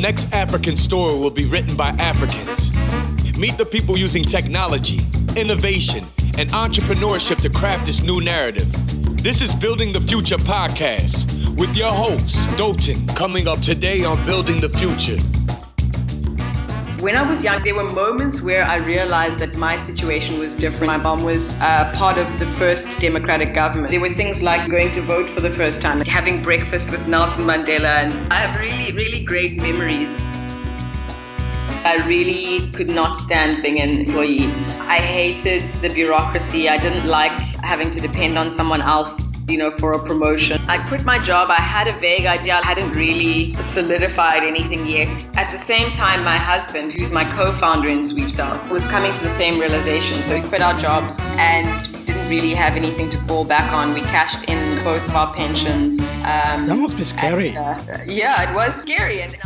next African story will be written by Africans. Meet the people using technology, innovation, and entrepreneurship to craft this new narrative. This is Building the Future podcast with your host, Dotun, coming up today on Building the Future. When I was young, there were moments where I realized that my situation was different. My mom was uh, part of the first democratic government. There were things like going to vote for the first time, having breakfast with Nelson Mandela, and I have really, really great memories. I really could not stand being an employee. I hated the bureaucracy. I didn't like having to depend on someone else you know, for a promotion. I quit my job. I had a vague idea. I hadn't really solidified anything yet. At the same time, my husband, who's my co-founder in Sweep South, was coming to the same realization. So we quit our jobs and didn't really have anything to fall back on. We cashed in both of our pensions. Um, that must be scary. And, uh, yeah, it was scary. And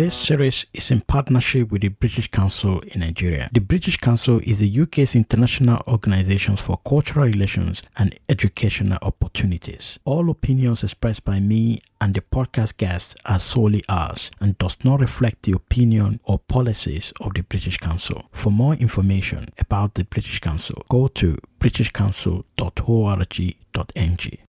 This series is in partnership with the British Council in Nigeria. The British Council is the UK's international organization for cultural relations and educational opportunities. All opinions expressed by me and the podcast guests are solely ours and does not reflect the opinion or policies of the British Council. For more information about the British Council, go to britishcouncil.org.ng.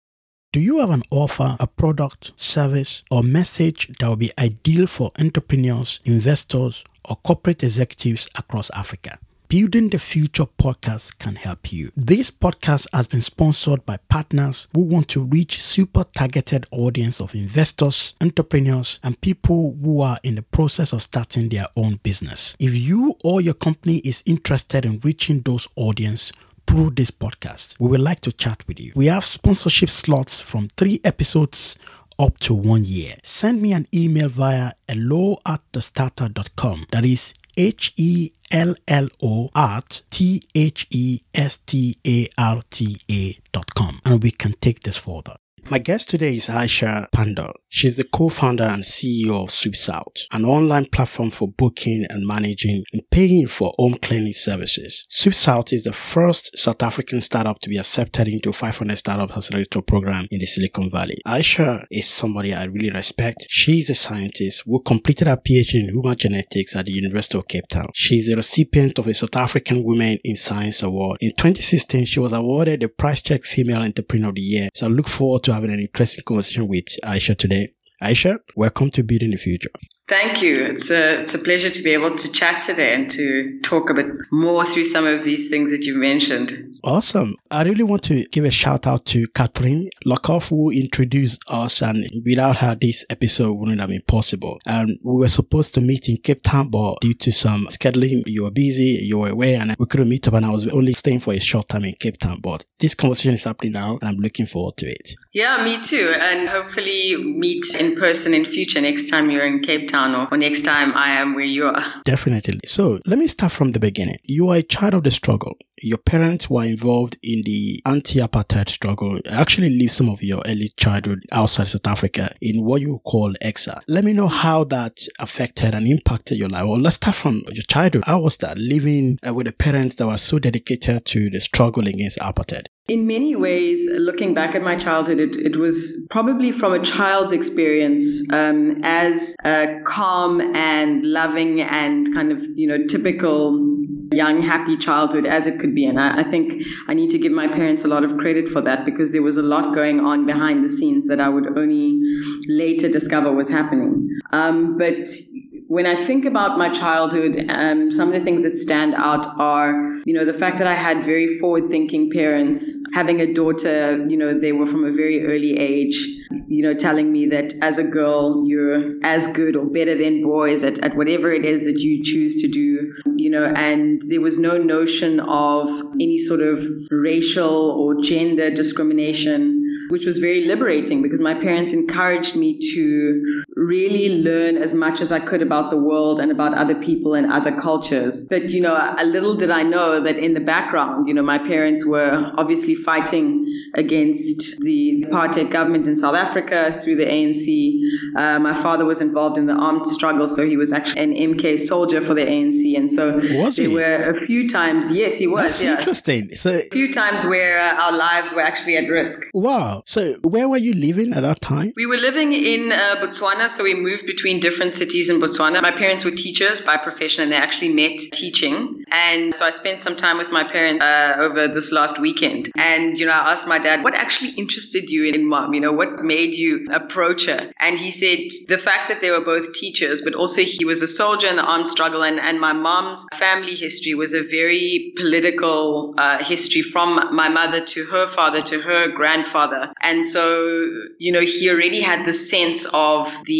Do you have an offer, a product, service, or message that will be ideal for entrepreneurs, investors, or corporate executives across Africa? Building the Future podcast can help you. This podcast has been sponsored by partners who want to reach super targeted audience of investors, entrepreneurs, and people who are in the process of starting their own business. If you or your company is interested in reaching those audience, through this podcast. We would like to chat with you. We have sponsorship slots from three episodes up to one year. Send me an email via hello at thestarter.com. That is H E L L O at T H E S T A R T A dot com and we can take this further. My guest today is Aisha Pandor. She's the co-founder and CEO of Sweep South, an online platform for booking and managing and paying for home cleaning services. Sweep South is the first South African startup to be accepted into 500 Startup Accelerator program in the Silicon Valley. Aisha is somebody I really respect. She is a scientist who completed her PhD in human genetics at the University of Cape Town. She is a recipient of a South African Women in Science Award. In 2016, she was awarded the PriceCheck Female Entrepreneur of the Year. So I look forward to having an interesting conversation with Aisha today. Aisha, welcome to Building the Future. Thank you. It's a, it's a pleasure to be able to chat today and to talk a bit more through some of these things that you mentioned. Awesome. I really want to give a shout out to Catherine Lockoff, who introduced us, and without her, this episode wouldn't have been possible. And we were supposed to meet in Cape Town, but due to some scheduling, you were busy, you were away, and we couldn't meet up, and I was only staying for a short time in Cape Town. But this conversation is happening now, and I'm looking forward to it. Yeah, me too. And hopefully meet in person in future next time you're in Cape Town or, or next time I am where you are. Definitely. So let me start from the beginning. You are a child of the struggle. Your parents were involved in the anti-apartheid struggle. Actually, live some of your early childhood outside South Africa in what you call Exa. Let me know how that affected and impacted your life. Well, let's start from your childhood. How was that living uh, with the parents that were so dedicated to the struggle against apartheid? In many ways, looking back at my childhood, it, it was probably from a child's experience um, as a calm and loving and kind of, you know, typical young, happy childhood as it could be. And I, I, think I need to give my parents a lot of credit for that because there was a lot going on behind the scenes that I would only later discover was happening. Um, but when I think about my childhood, um, some of the things that stand out are, you know, the fact that I had very forward thinking parents, having a daughter, you know, they were from a very early age, you know, telling me that as a girl, you're as good or better than boys at, at whatever it is that you choose to do, you know, and there was no notion of any sort of racial or gender discrimination which was very liberating because my parents encouraged me to really learn as much as I could about the world and about other people and other cultures. But, you know, a little did I know that in the background, you know, my parents were obviously fighting against the apartheid government in South Africa through the ANC. Uh, my father was involved in the armed struggle, so he was actually an MK soldier for the ANC. And so was there he? were a few times, yes, he was. That's yeah. interesting. So, A few times where uh, our lives were actually at risk. wow. So, where were you living at that time? We were living in uh, Botswana, so we moved between different cities in Botswana. My parents were teachers by profession, and they actually met teaching. And so I spent some time with my parents uh, over this last weekend. And, you know, I asked my dad, what actually interested you in mom? You know, what made you approach her? And he said the fact that they were both teachers, but also he was a soldier in the armed struggle. And, and my mom's family history was a very political uh, history from my mother to her father to her grandfather. And so, you know, he already had the sense of the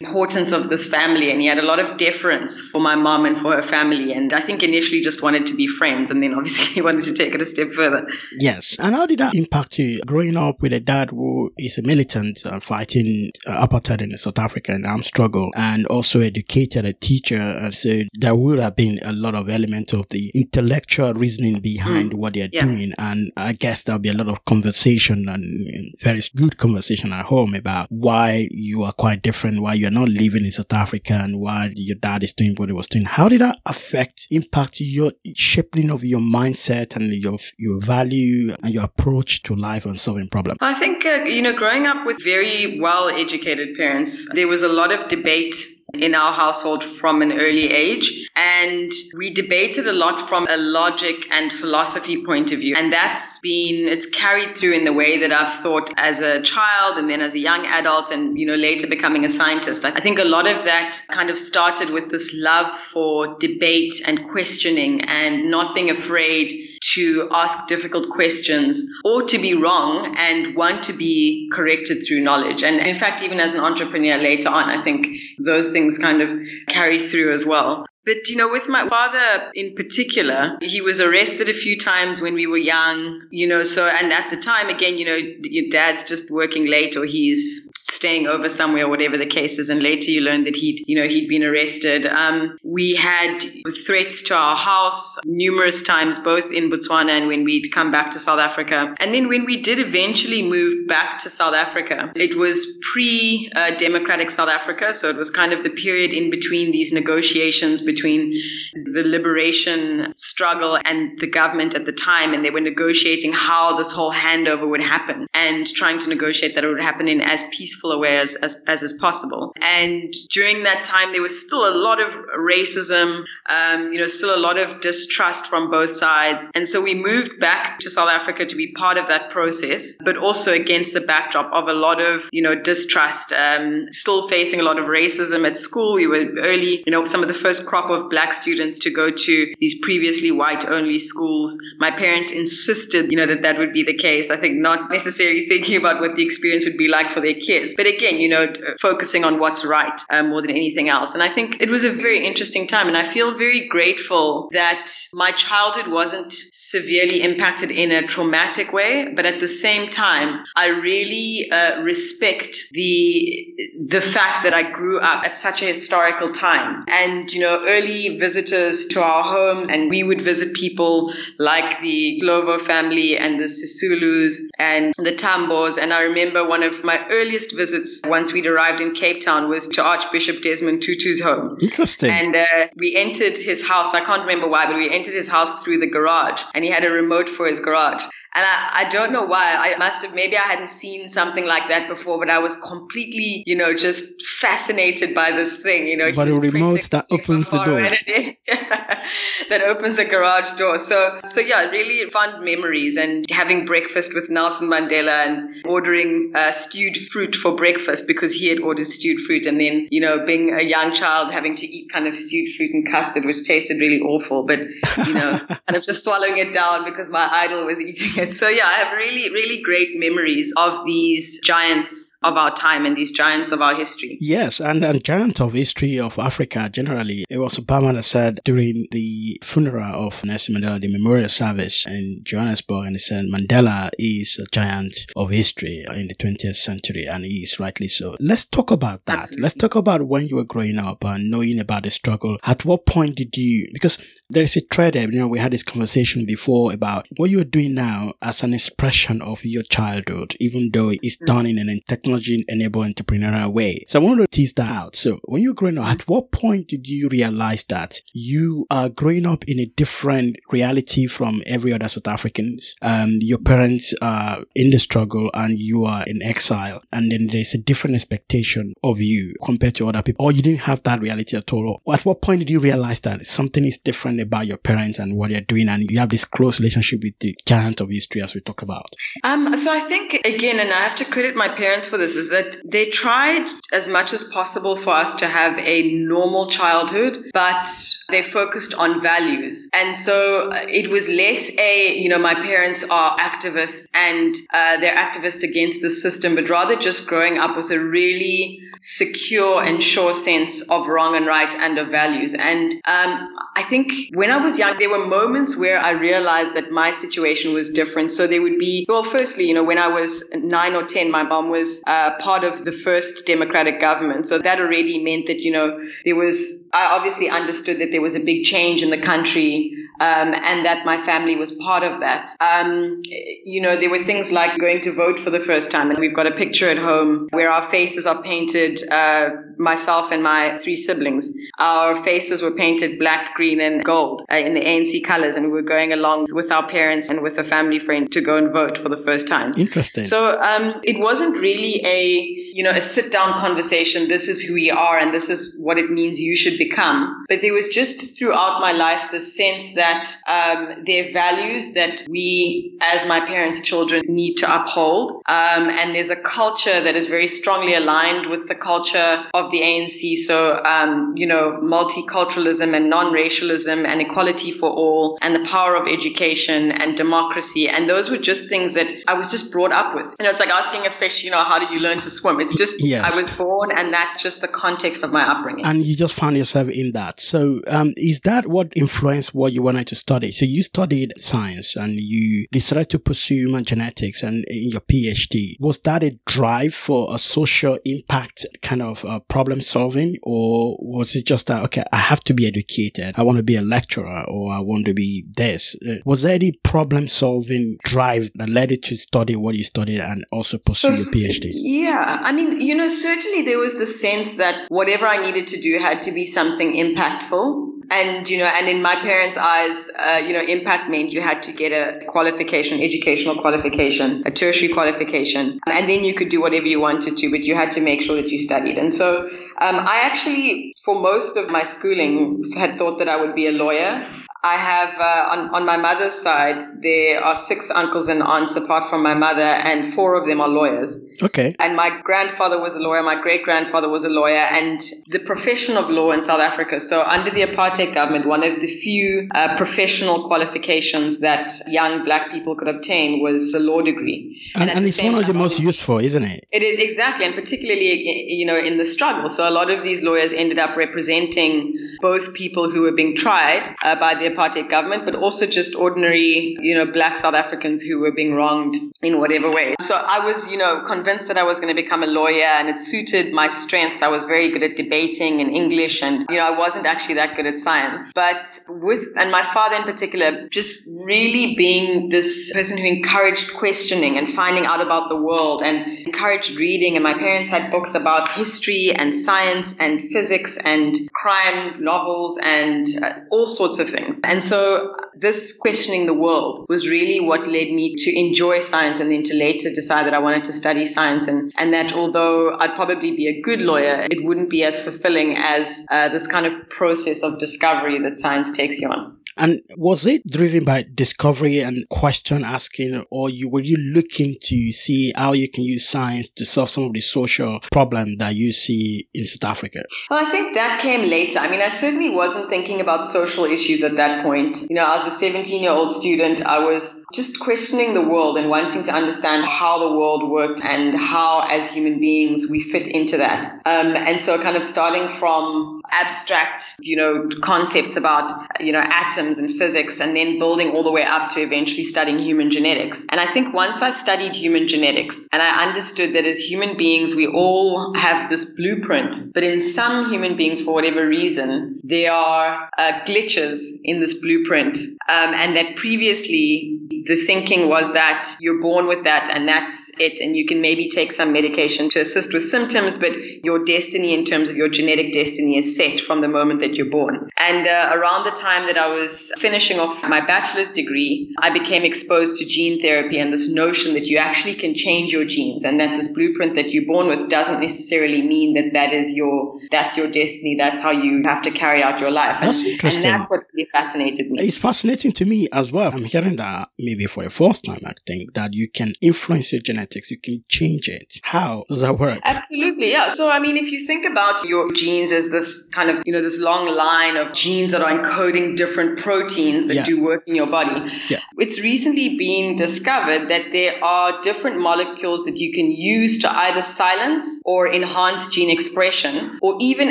importance of this family and he had a lot of deference for my mom and for her family. And I think initially just wanted to be friends and then obviously he wanted to take it a step further. Yes. And how did that impact you growing up with a dad who is a militant uh, fighting uh, apartheid in South Africa and armed struggle and also educated, a teacher? And so there would have been a lot of element of the intellectual reasoning behind what they're yeah. doing. And I guess there'll be a lot of conversation and very good conversation at home about why you are quite different, why you're not living in South Africa and why your dad is doing what he was doing. How did that affect, impact your shaping of your mindset and your, your value and your approach to life and solving problems? I think, uh, you know, growing up with very well educated parents, there was a lot of debate in our household from an early age. And we debated a lot from a logic and philosophy point of view. And that's been, it's carried through in the way that I've thought as a child and then as a young adult and, you know, later becoming a scientist. I think a lot of that kind of started with this love for debate and questioning and not being afraid to ask difficult questions or to be wrong and want to be corrected through knowledge. And in fact, even as an entrepreneur later on, I think those things kind of carry through as well. But, you know, with my father in particular, he was arrested a few times when we were young, you know, so, and at the time, again, you know, your dad's just working late or he's staying over somewhere or whatever the case is. And later you learn that he'd, you know, he'd been arrested. Um, we had threats to our house numerous times, both in Botswana and when we'd come back to South Africa. And then when we did eventually move back to South Africa, it was pre uh, democratic South Africa. So it was kind of the period in between these negotiations between the liberation struggle and the government at the time. And they were negotiating how this whole handover would happen and trying to negotiate that it would happen in as peaceful a way as, as, as is possible. And during that time, there was still a lot of racism, um, you know, still a lot of distrust from both sides. And so we moved back to South Africa to be part of that process, but also against the backdrop of a lot of, you know, distrust, um, still facing a lot of racism at school. We were early, you know, some of the first crop of black students to go to these previously white only schools. My parents insisted, you know, that that would be the case. I think not necessarily thinking about what the experience would be like for their kids, but again, you know, focusing on what's right um, more than anything else. And I think it was a very interesting time. And I feel very grateful that my childhood wasn't severely impacted in a traumatic way, but at the same time, I really uh, respect the the fact that I grew up at such a historical time. And you know, early visitors to our homes, and we would visit people like the Slovo family and the Sisulus and the Tambos. And I remember one of my earliest visits once we'd arrived in Cape Town was to Archbishop Desmond Tutu's home. Interesting. And uh, we entered his house. I can't remember why, but we entered his house through the garage, and he had a remote for his garage. And I, I don't know why. I must have, maybe I hadn't seen something like that before, but I was completely, you know, just fascinated by this thing, you know. But a remote that opens the door. it- that opens a garage door. So, so yeah, really fond memories and having breakfast with Nelson Mandela and ordering uh, stewed fruit for breakfast because he had ordered stewed fruit. And then, you know, being a young child, having to eat kind of stewed fruit and custard, which tasted really awful, but, you know, kind of just swallowing it down because my idol was eating so yeah, I have really, really great memories of these giants of our time and these giants of our history. Yes, and, and giant of history of Africa generally. It was Obama that said during the funeral of Nelson Mandela, the memorial service in Johannesburg, and he said Mandela is a giant of history in the 20th century, and he is rightly so. Let's talk about that. Absolutely. Let's talk about when you were growing up and knowing about the struggle. At what point did you, because there is a thread there, you know, we had this conversation before about what you are doing now as an expression of your childhood, even though it's mm. done in a technology enabled entrepreneurial way. So I want to tease that out. So when you were growing up, at what point did you realize that you are growing up in a different reality from every other South Africans? Um, your parents are in the struggle and you are in exile, and then there's a different expectation of you compared to other people, or you didn't have that reality at all. At what point did you realize that something is different about your parents and what they're doing, and you have this close relationship with the giant of history as we talk about? Um, so I think again, and I have to credit my parents for this, is that they tried as much as possible for us to have a normal childhood, but they focused on values. And so uh, it was less a, you know, my parents are activists and uh, they're activists against the system, but rather just growing up with a really secure and sure sense of wrong and right and of values. And um, I think when I was young, there were moments where I realized that my situation was different. So there would be, well, firstly, you know, when I was nine or 10, my mom was uh, part of the first Democratic government. So that already meant that, you know, there was, I obviously understood that there was a big change in the country um, and that my family was part of that. Um, you know, there were things like going to vote for the first time. And we've got a picture at home where our faces are painted, uh, myself and my three siblings. Our faces were painted black, green, and gold uh, in the ANC colors. And we were going along with our parents and with a family friend to go and vote for the first time. Interesting. So um, it wasn't really a you know, a sit down conversation. This is who we are and this is what it means you should become. But there was just throughout my life the sense that um, there are values that we, as my parents' children, need to uphold. Um, and there's a culture that is very strongly aligned with the culture of the ANC. So, um, you know, multiculturalism and non racialism and equality for all and the power of education and democracy. And those were just things that I was just brought up with. You know, it's like asking a fish, you know, how did you learn to swim? It's just yes. I was born, and that's just the context of my upbringing. And you just found yourself in that. So, um, is that what influenced what you wanted to study? So, you studied science, and you decided to pursue human genetics, and in your PhD, was that a drive for a social impact kind of uh, problem solving, or was it just that okay, I have to be educated, I want to be a lecturer, or I want to be this? Uh, was there any problem solving drive that led you to study what you studied and also pursue so, your PhD? Yeah, I mean, you know, certainly there was the sense that whatever I needed to do had to be something impactful. And, you know, and in my parents' eyes, uh, you know, impact meant you had to get a qualification, educational qualification, a tertiary qualification, and then you could do whatever you wanted to, but you had to make sure that you studied. And so um, I actually, for most of my schooling, had thought that I would be a lawyer. I have uh, on on my mother's side there are six uncles and aunts apart from my mother, and four of them are lawyers. Okay. And my grandfather was a lawyer. My great grandfather was a lawyer, and the profession of law in South Africa. So under the apartheid government, one of the few uh, professional qualifications that young black people could obtain was a law degree. And, and, and it's one of the most useful, isn't it? It is exactly, and particularly you know in the struggle. So a lot of these lawyers ended up representing both people who were being tried uh, by the apartheid government, but also just ordinary, you know, black South Africans who were being wronged in whatever way. So I was, you know, convinced that I was going to become a lawyer and it suited my strengths. I was very good at debating and English and, you know, I wasn't actually that good at science. But with, and my father in particular, just really being this person who encouraged questioning and finding out about the world and encouraged reading. And my parents had books about history and science and physics and crime novels and uh, all sorts of things. And so this questioning the world was really what led me to enjoy science and then to later decide that I wanted to study science and, and that although I'd probably be a good lawyer, it wouldn't be as fulfilling as uh, this kind of process of discovery that science takes you on. And was it driven by discovery and question asking, or you were you looking to see how you can use science to solve some of the social problems that you see in South Africa? Well, I think that came later. I mean, I certainly wasn't thinking about social issues at that point. You know, as a 17 year old student, I was just questioning the world and wanting to understand how the world worked and how, as human beings, we fit into that. Um, and so, kind of starting from abstract, you know, concepts about, you know, atoms and physics, and then building all the way up to eventually studying human genetics. And I think once I studied human genetics and I understood that as human beings, we all have this blueprint, but in some human beings, for whatever reason, there are uh, glitches in this blueprint, um, and that previously the thinking was that you're born with that and that's it, and you can maybe take some medication to assist with symptoms, but your destiny in terms of your genetic destiny is set from the moment that you're born. And uh, around the time that I was finishing off my bachelor's degree, I became exposed to gene therapy and this notion that you actually can change your genes and that this blueprint that you're born with doesn't necessarily mean that that is your that's your destiny. That's how you have to carry out your life. That's and, interesting. And that's what really fascinated me. It's fascinating to me as well. I'm hearing that maybe for the first time. I think that you can influence your genetics. You can change it. How does that work? Absolutely, yeah. So I mean, if you think about your genes as this kind of you know this long line of genes that are encoding different proteins that Yeah. do work in your body, Yeah. it's recently been discovered that there are different molecules that you can use to either silence or enhance gene expression, or even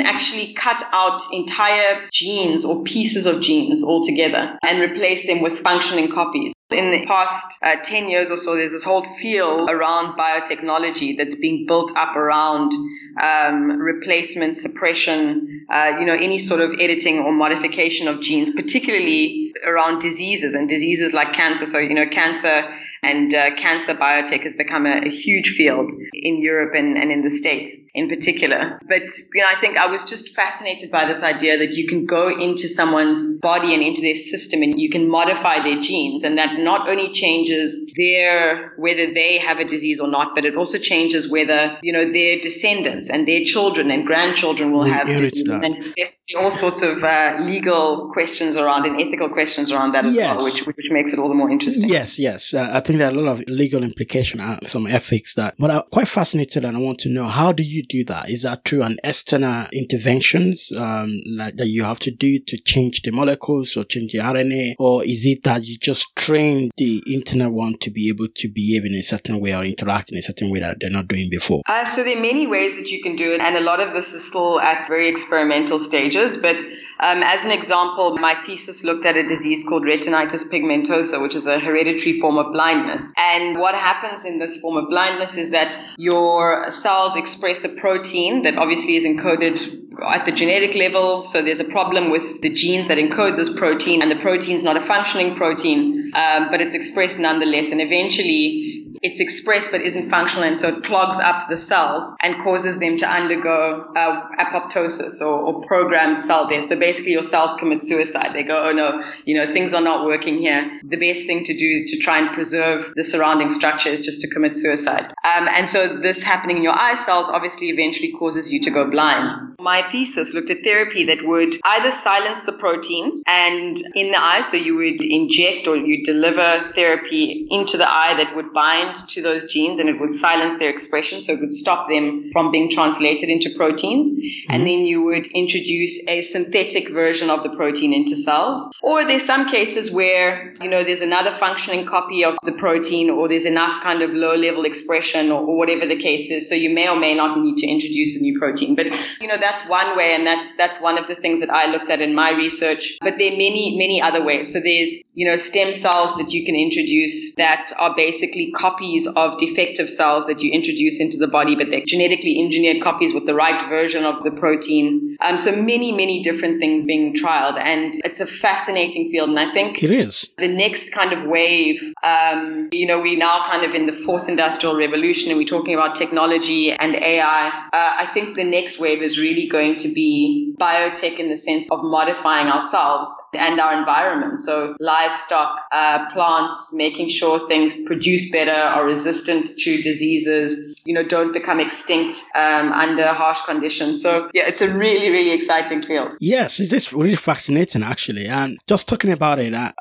actually cut out entire genes or pieces of genes altogether and replace them with functioning copies. In the past uh, 10 years or so, there's this whole field around biotechnology that's being built up around um, replacement, suppression, uh, you know, any sort of editing or modification of genes, particularly around diseases and diseases like cancer. So, you know, cancer and uh, cancer biotech has become a, a huge field in Europe and, and in the States in particular. But, you know, I think I was just fascinated by this idea that you can go into someone's body and into their system and you can modify their genes. And that not only changes their, whether they have a disease or not, but it also changes whether, you know, their descendants and their children and grandchildren will Will have diseases. that. And there's all sorts of uh, legal questions around and ethical questions around that as Yes. well, which, which makes it all the more interesting. Yes, yes. Uh, I think there are a lot of legal implications and some ethics that, but I'm quite fascinated and I want to know how do you do that? Is that through an external interventions um, like that you have to do to change the molecules or change the RNA, or is it that you just train the internal one to be able to behave in a certain way or interact in a certain way that they're not doing before? Uh, so there are many ways that you can do it, and a lot of this is still at very experimental stages. But um, as an example, my thesis looked at a disease called retinitis pigmentosa, which is a hereditary form of blindness. And what happens in this form of blindness is that your cells express a protein that obviously is encoded at the genetic level. So there's a problem with the genes that encode this protein, and the protein is not a functioning protein, um, but it's expressed nonetheless. And eventually, it's expressed but isn't functional, and so it clogs up the cells and causes them to undergo uh, apoptosis or, or programmed cell death. So basically, your cells commit suicide. They go, oh no, you know, things are not working here. The best thing to do to try and preserve the surrounding structure is just to commit suicide. Um, and so this happening in your eye cells obviously eventually causes you to go blind. My thesis looked at therapy that would either silence the protein and in the eye, so you would inject or you deliver therapy into the eye that would bind to those genes and it would silence their expression, so it would stop them from being translated into proteins. Mm-hmm. And then you would introduce a synthetic version of the protein into cells. Or there's some cases where, you know, there's another functioning copy of the protein or there's enough kind of low level expression or, or whatever the case is. So you may or may not need to introduce a new protein. But, you know, that's one way and that's that's one of the things that I looked at in my research. But there are many, many other ways. So there's, you know, stem cells that you can introduce that are basically copies of defective cells that you introduce into the body, but they're genetically engineered copies with the right version of the protein. Um, so many, many different things being trialed. And it's a fascinating field. And I think It is. the next kind of wave, um, you know, we're now kind of in the fourth industrial revolution and we're talking about technology and AI. Uh, I think the next wave is really going to be biotech in the sense of modifying ourselves and our environment. So livestock, uh, plants, making sure things produce better, are resistant to diseases, you know, don't become extinct um, under harsh conditions. So yeah, it's a really really, exciting field. Yes, it is really fascinating, actually. And just talking about it, I,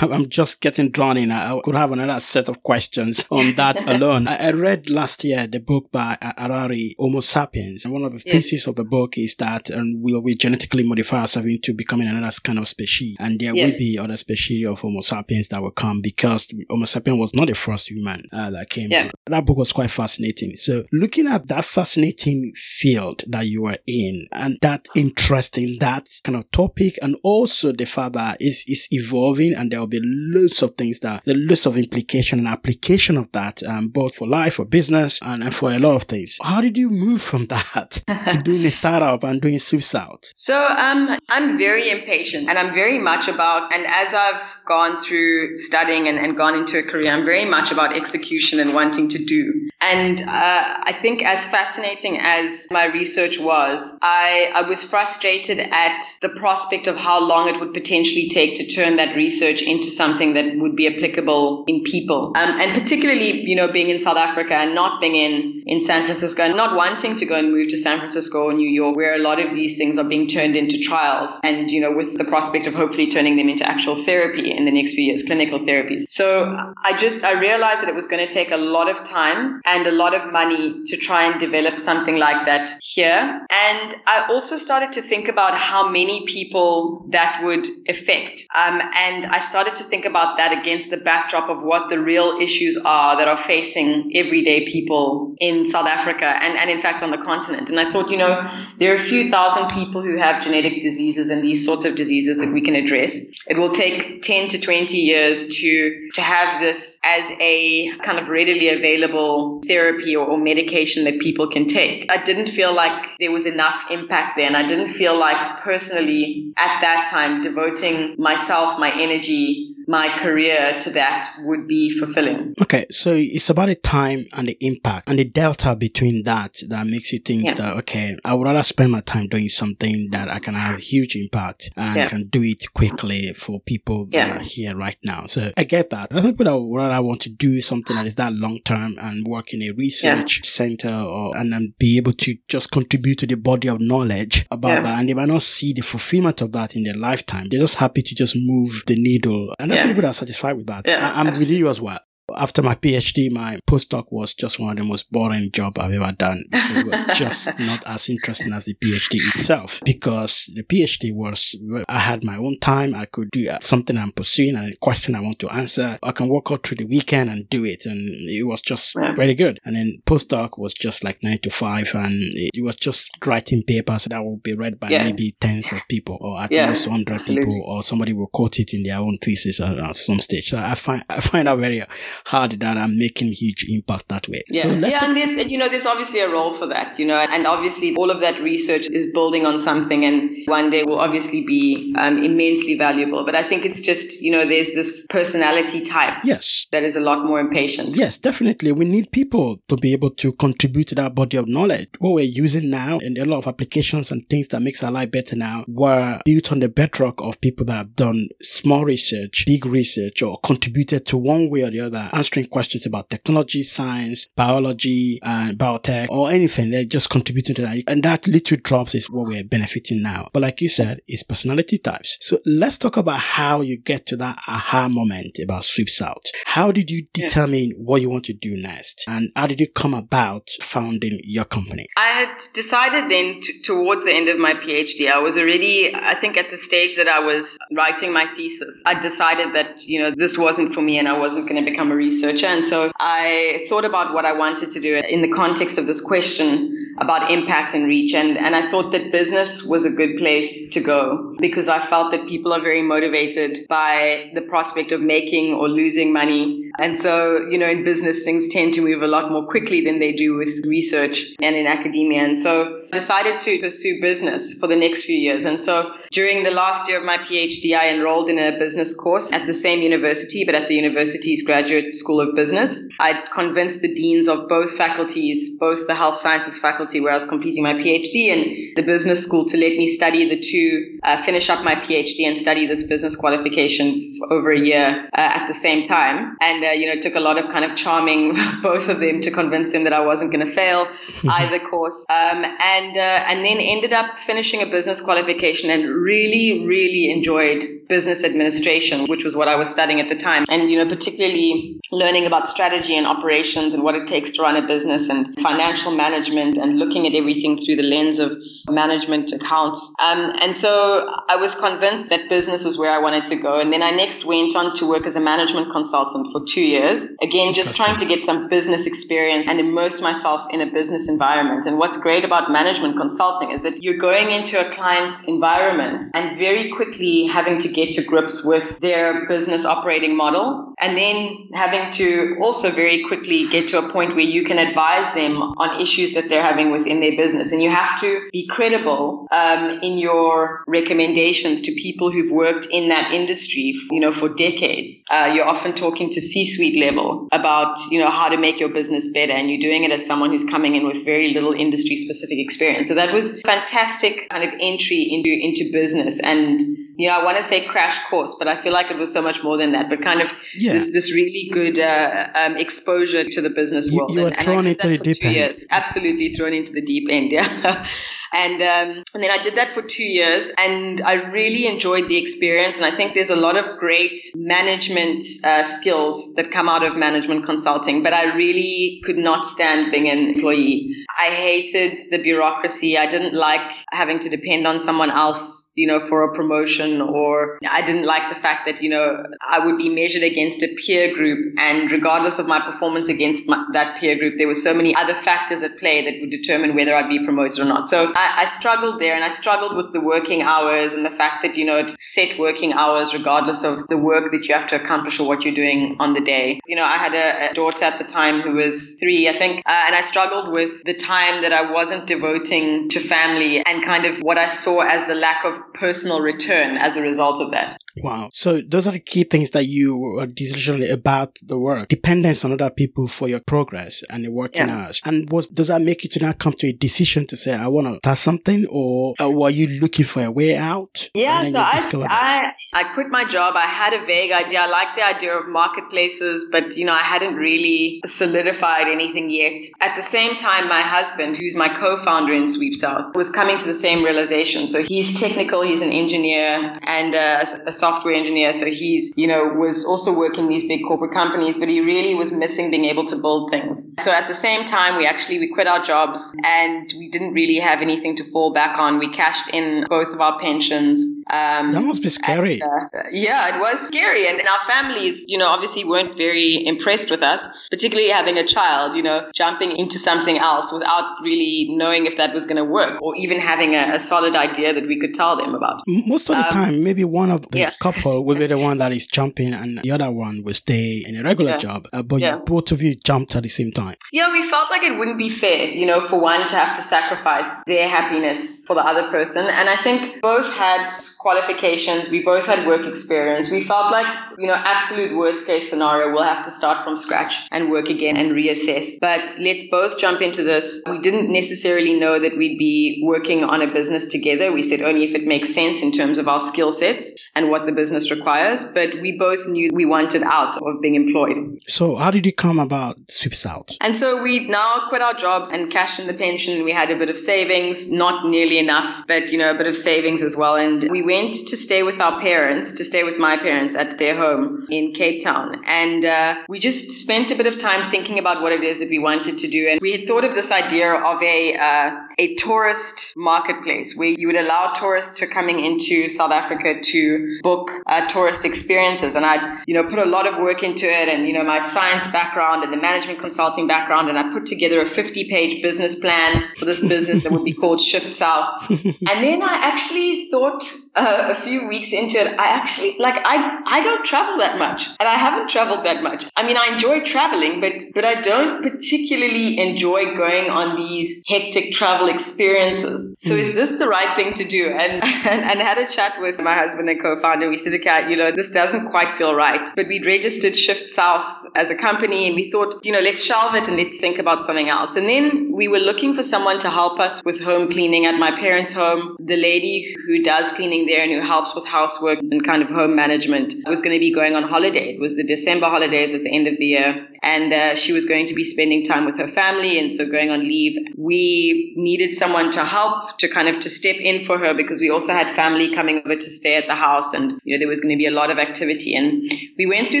am just getting drawn in. I could have another set of questions on that alone. I, I, read last year the book by Harari, Homo sapiens. And one of the theses of the book is that um, we'll be genetically modify ourselves into becoming another kind of species. And there will be other species of Homo sapiens that will come because Homo sapiens was not the first human uh, that came. Yeah. That book was quite fascinating. So looking at that fascinating field that you are in and that interest in that kind of topic and also the fact that is is evolving and there will be loads of things that the loads of implication and application of that um, both for life for business and, and for a lot of things how did you move from that to doing a startup and doing SweepSouth so um, i'm very impatient and i'm very much about and as i've gone through studying and, and gone into a career i'm very much about execution and wanting to do and uh, I think as fascinating as my research was, I, I was frustrated at the prospect of how long it would potentially take to turn that research into something that would be applicable in people. Um, and particularly, you know, being in South Africa and not being in, in San Francisco and not wanting to go and move to San Francisco or New York, where a lot of these things are being turned into trials and, you know, with the prospect of hopefully turning them into actual therapy in the next few years, clinical therapies. So I just, I realized that it was going to take a lot of time and a lot of money to try and develop something like that here. And I also started to think about how many people that would affect. Um, and I started to think about that against the backdrop of what the real issues are that are facing everyday people in South Africa and, and in fact on the continent. And I thought, you know, there are a few thousand people who have genetic diseases and these sorts of diseases that we can address. It will take 10 to 20 years to, to have this as a kind of readily available therapy or, or medication that people can take. I didn't feel like there was enough impact there. And I didn't feel like personally at that time devoting myself, my energy, my career to that would be fulfilling. Okay, so it's about the time and the impact and the delta between that that makes you think yeah. that okay, I would rather spend my time doing something that I can have a huge impact and yeah. can do it quickly for people yeah. that are here right now. So I get that. I think that would rather want to do something that is that long term and work in a research center or and then be able to just contribute to the body of knowledge about that. And they might not see the fulfillment of that in their lifetime. They're just happy to just move the needle. And yeah. people that are satisfied with that. Yeah, I- am with you as well. After my PhD, my postdoc was just one of the most boring job I've ever done. It was just not as interesting as the PhD itself because the PhD was, I had my own time. I could do uh, something I'm pursuing and a question I want to answer. I can work out through the weekend and do it. And it was just yeah. very good. And then postdoc was just like nine to five and it was just writing papers that will be read by yeah. maybe tens of people or at yeah, least hundred people or somebody will quote it in their own thesis at, at some stage. So I find, I find that very hard that I'm making huge impact that way. Yeah, so yeah, and there's you know there's obviously a role for that, you know, and obviously all of that research is building on something, and one day will obviously be um, immensely valuable. But I think it's just you know there's this personality type, yes, that is a lot more impatient. Yes, definitely. We need people to be able to contribute to that body of knowledge. What we're using now, and a lot of applications and things that makes our life better now, were built on the bedrock of people that have done small research, big research, or contributed to one way or the other Uh, answering questions about technology, science, biology, and biotech, or anything. They're just contributing to that. And that little drops is what we're benefiting now. But like you said, it's personality types. So let's talk about how you get to that aha moment about SweepSouth. How did you determine yeah. what you want to do next? And how did you come about founding your company? I had decided then to, towards the end of my PhD, I was already, I think at the stage that I was writing my thesis, I decided that, you know, this wasn't for me and I wasn't going to become a researcher. And so I thought about what I wanted to do in the context of this question about impact and reach. And, and I thought that business was a good place to go because I felt that people are very motivated by the prospect of making or losing money. And so, you know, in business, things tend to move a lot more quickly than they do with research and in academia. And so I decided to pursue business for the next few years. And so during the last year of my PhD, I enrolled in a business course at the same university, but at the university's graduate school of business. I convinced the deans of both faculties, both the health sciences faculty where I was completing my PhD and the business school to let me study the two, uh, finish up my PhD and study this business qualification over a year uh, at the same time. And uh, you know, it took a lot of kind of charming both of them to convince them that I wasn't going to fail either course. Um, and uh, and then ended up finishing a business qualification and really, really enjoyed business administration, which was what I was studying at the time. And you know, particularly learning about strategy and operations and what it takes to run a business and financial management and looking at everything through the lens of management accounts. Um, and so I was convinced that business was where I wanted to go. And then I next went on to work as a management consultant for two years. Again, just trying to get some business experience and immerse myself in a business environment. And what's great about management consulting is that you're going into a client's environment and very quickly having to get to grips with their business operating model and then having to also very quickly get to a point where you can advise them on issues that they're having within their business. And you have to be credible um, in your recommendations to people who've worked in that industry, you know, for decades. Uh, you're often talking to C-suite level about, you know, how to make your business better, and you're doing it as someone who's coming in with very little industry-specific experience. So that was fantastic kind of entry into into business and you know, I want to say crash course, but I feel like it was so much more than that. But kind of yeah. this, this really good uh, um, exposure to the business world. You, you were and, thrown and into the deep end. Years. Absolutely thrown into the deep end. Yeah. and um, and then I did that for two years, and I really enjoyed the experience. And I think there's a lot of great management uh, skills that come out of management consulting. But I really could not stand being an employee. I hated the bureaucracy. I didn't like having to depend on someone else, you know, for a promotion or I didn't like the fact that, you know, I would be measured against a peer group. And regardless of my performance against my, that peer group, there were so many other factors at play that would determine whether I'd be promoted or not. So I, I struggled there and I struggled with the working hours and the fact that, you know, it's set working hours regardless of the work that you have to accomplish or what you're doing on the day. You know, I had a, a daughter at the time who was three, I think, uh, and I struggled with the time that I wasn't devoting to family and kind of what I saw as the lack of personal return as a result of that. Wow. So those are the key things that you were decisionally about the work. Dependence on other people for your progress and the working yeah. hours. And was does that make you to now come to a decision to say I want to start something, or uh, were you looking for a way out? Yeah. So I, I I quit my job. I had a vague idea. I like the idea of marketplaces, but you know I hadn't really solidified anything yet. At the same time, my husband, who's my co-founder in Sweep South, was coming to the same realization. So he's technical. He's an engineer and a, a software engineer. So he's, you know, was also working these big corporate companies, but he really was missing being able to build things. So at the same time, we actually, we quit our jobs and we didn't really have anything to fall back on. We cashed in both of our pensions. Um, that must be scary. And, uh, yeah, it was scary. And our families, you know, obviously weren't very impressed with us, particularly having a child, you know, jumping into something else without really knowing if that was going to work or even having a, a, solid idea that we could tell them about. Most of the um, time, maybe one of the yes. couple will be the one that is jumping and the other one will stay in a regular yeah. job. Uh, but yeah. both of you jumped at the same time. Yeah, we felt like it wouldn't be fair, you know, for one to have to sacrifice their happiness for the other person. And I think both had qualifications. We both had work experience. We felt like, you know, absolute worst case scenario, we'll have to start from scratch and work again and reassess. But let's both jump into this. We didn't necessarily know that we'd be working on a business together. We said only if it makes sense in terms of our skill sets and what the business requires. But we both knew we wanted out of being employed. So how did you come about Sweep Out? And so we now quit our jobs and cashed in the pension. We had a bit of savings, not nearly enough, but you know, a bit of savings as well. And we went to stay with our parents, to stay with my parents at their home in Cape Town. And uh, we just spent a bit of time thinking about what it is that we wanted to do. And we had thought of this idea of a, uh, a tourist marketplace where you would allow tourists who are coming into South Africa to book uh, tourist experiences. And I, you know, put a lot of work into it and, you know, my science background and the management consulting background. And I put together a 50 page business plan for this business that would be called Shift South. and then I actually thought uh, a few weeks into it, I actually, like, I, I don't travel that much and I haven't traveled that much. I mean, I enjoy traveling, but, but I don't particularly enjoy going on these hectic travel experiences. So is this the right thing to do? And, and, and had a chat with my husband and co co-founder. We said, okay, you know, this doesn't quite feel right. But we'd registered Shift South as a company and we thought, you know, let's shelve it and let's think about something else. And then we were looking for someone to help us with home cleaning at my parents' home. The lady who does cleaning there and who helps with housework and kind of home management was going to be going on holiday. It was the December holidays at the end of the year. And uh, she was going to be spending time with her family and so going on leave. We needed someone to help to kind of to step in for her because we also had family coming over to stay at the house and you know there was going to be a lot of activity and we went through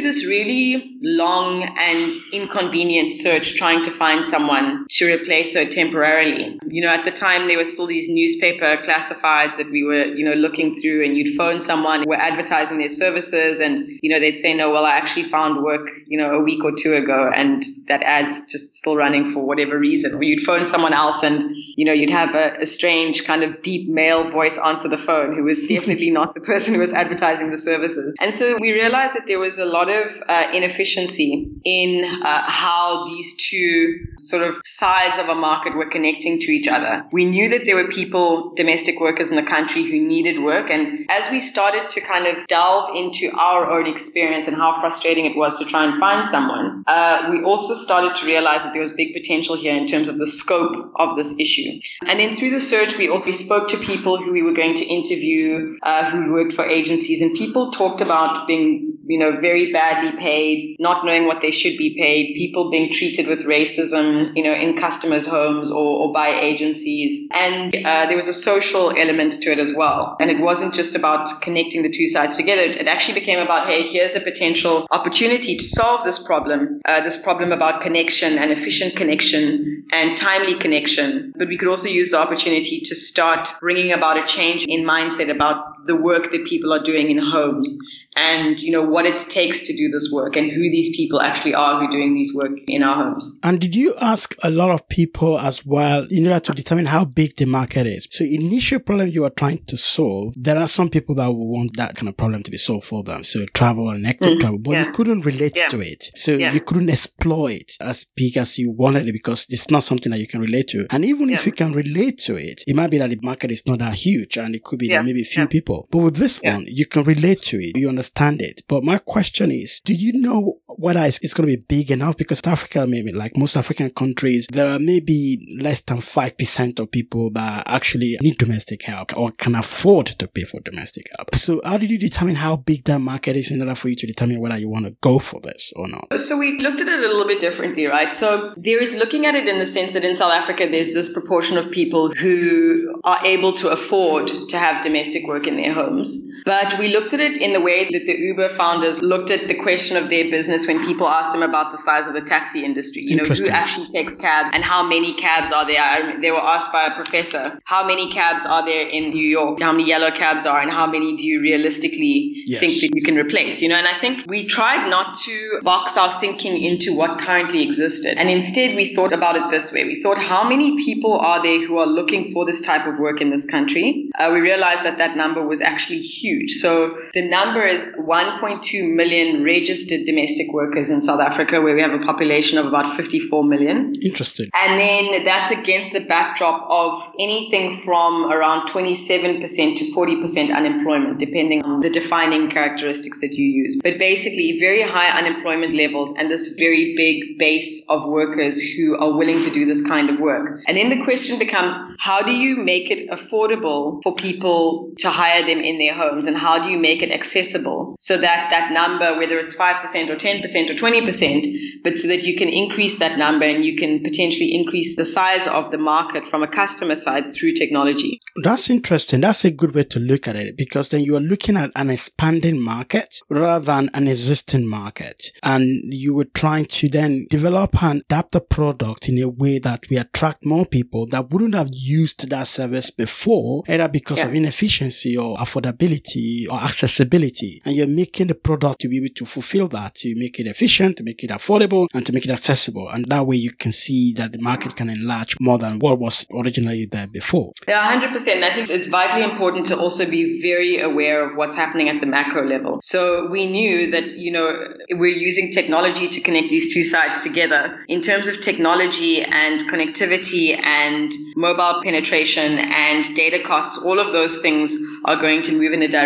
this really long and inconvenient search trying to find someone to replace her temporarily. You know, at the time there were still these newspaper classifieds that we were, you know, looking through and you'd phone someone who were advertising their services and, you know, they'd say, no, well, I actually found work, you know, a week or two ago and that ad's just still running for whatever reason. Or you'd phone someone else and, you know, you'd have a, a strange kind of deep male voice answer the phone who was definitely not the person who was advertising the services. And so we realized that there was a lot of uh, inefficiency in uh, how these two sort of sides of a market were connecting to each other. We knew that there were people, domestic workers in the country who needed work. And as we started to kind of delve into our own experience and how frustrating it was to try and find someone, uh, we also started to realize that there was big potential here in terms of the scope of this issue. And then through the search, we also spoke to people who we were going to interview uh, who worked for agencies, and people talked about being you know, very badly paid, not knowing what they should be paid, people being treated with racism, you know, in customers' homes or, or by agencies. And uh, there was a social element to it as well. And it wasn't just about connecting the two sides together. It actually became about, hey, here's a potential opportunity to solve this problem, uh, this problem about connection and efficient connection and timely connection. But we could also use the opportunity to start bringing about a change in mindset about the work that people are doing in homes and you know what it takes to do this work and who these people actually are who are doing these work in our homes. And did you ask a lot of people as well in order to determine how big the market is? So initial problem you are trying to solve, there are some people that will want that kind of problem to be solved for them. So travel and active mm-hmm. travel, but yeah. you couldn't relate yeah. to it. So yeah. you couldn't explore it as big as you wanted it because it's not something that you can relate to. And even if you can relate to it, it might be that the market is not that huge and it could be that maybe a few people. But with this one, you can relate to it. You understand understand it. But my question is, do you know whether it's, it's going to be big enough? Because Africa, maybe like most African countries, there are maybe less than 5% of people that actually need domestic help or can afford to pay for domestic help. So how did you determine how big that market is in order for you to determine whether you want to go for this or not? So we looked at it a little bit differently, right? So there is looking at it in the sense that in South Africa, there's this proportion of people who are able to afford to have domestic work in their homes. But we looked at it in the way that the Uber founders looked at the question of their business when people asked them about the size of the taxi industry. You know, who actually takes cabs and how many cabs are there? They were asked by a professor, how many cabs are there in New York? How many yellow cabs are and how many do you realistically yes. think that you can replace? You know, and I think we tried not to box our thinking into what currently existed. And instead we thought about it this way. We thought, how many people are there who are looking for this type of work in this country? Uh, we realized that that number was actually huge huge. So the number is 1.2 million registered domestic workers in South Africa, where we have a population of about 54 million. Interesting. And then that's against the backdrop of anything from around 27% to 40% unemployment, depending on the defining characteristics that you use. But basically, very high unemployment levels and this very big base of workers who are willing to do this kind of work. And then the question becomes, how do you make it affordable for people to hire them in their homes? And how do you make it accessible so that that number, whether it's 5% or 10% or 20%, but so that you can increase that number and you can potentially increase the size of the market from a customer side through technology. That's interesting. That's a good way to look at it because then you are looking at an expanding market rather than an existing market. And you were trying to then develop and adapt the product in a way that we attract more people that wouldn't have used that service before, either because yeah. of inefficiency or affordability or accessibility. And you're making the product to be able to fulfill that, to make it efficient, to make it affordable, and to make it accessible. And that way you can see that the market can enlarge more than what was originally there before. Yeah, 100%. I think it's vitally important to also be very aware of what's happening at the macro level. So we knew that, you know, we're using technology to connect these two sides together. In terms of technology and connectivity and mobile penetration and data costs, all of those things are going to move in a direction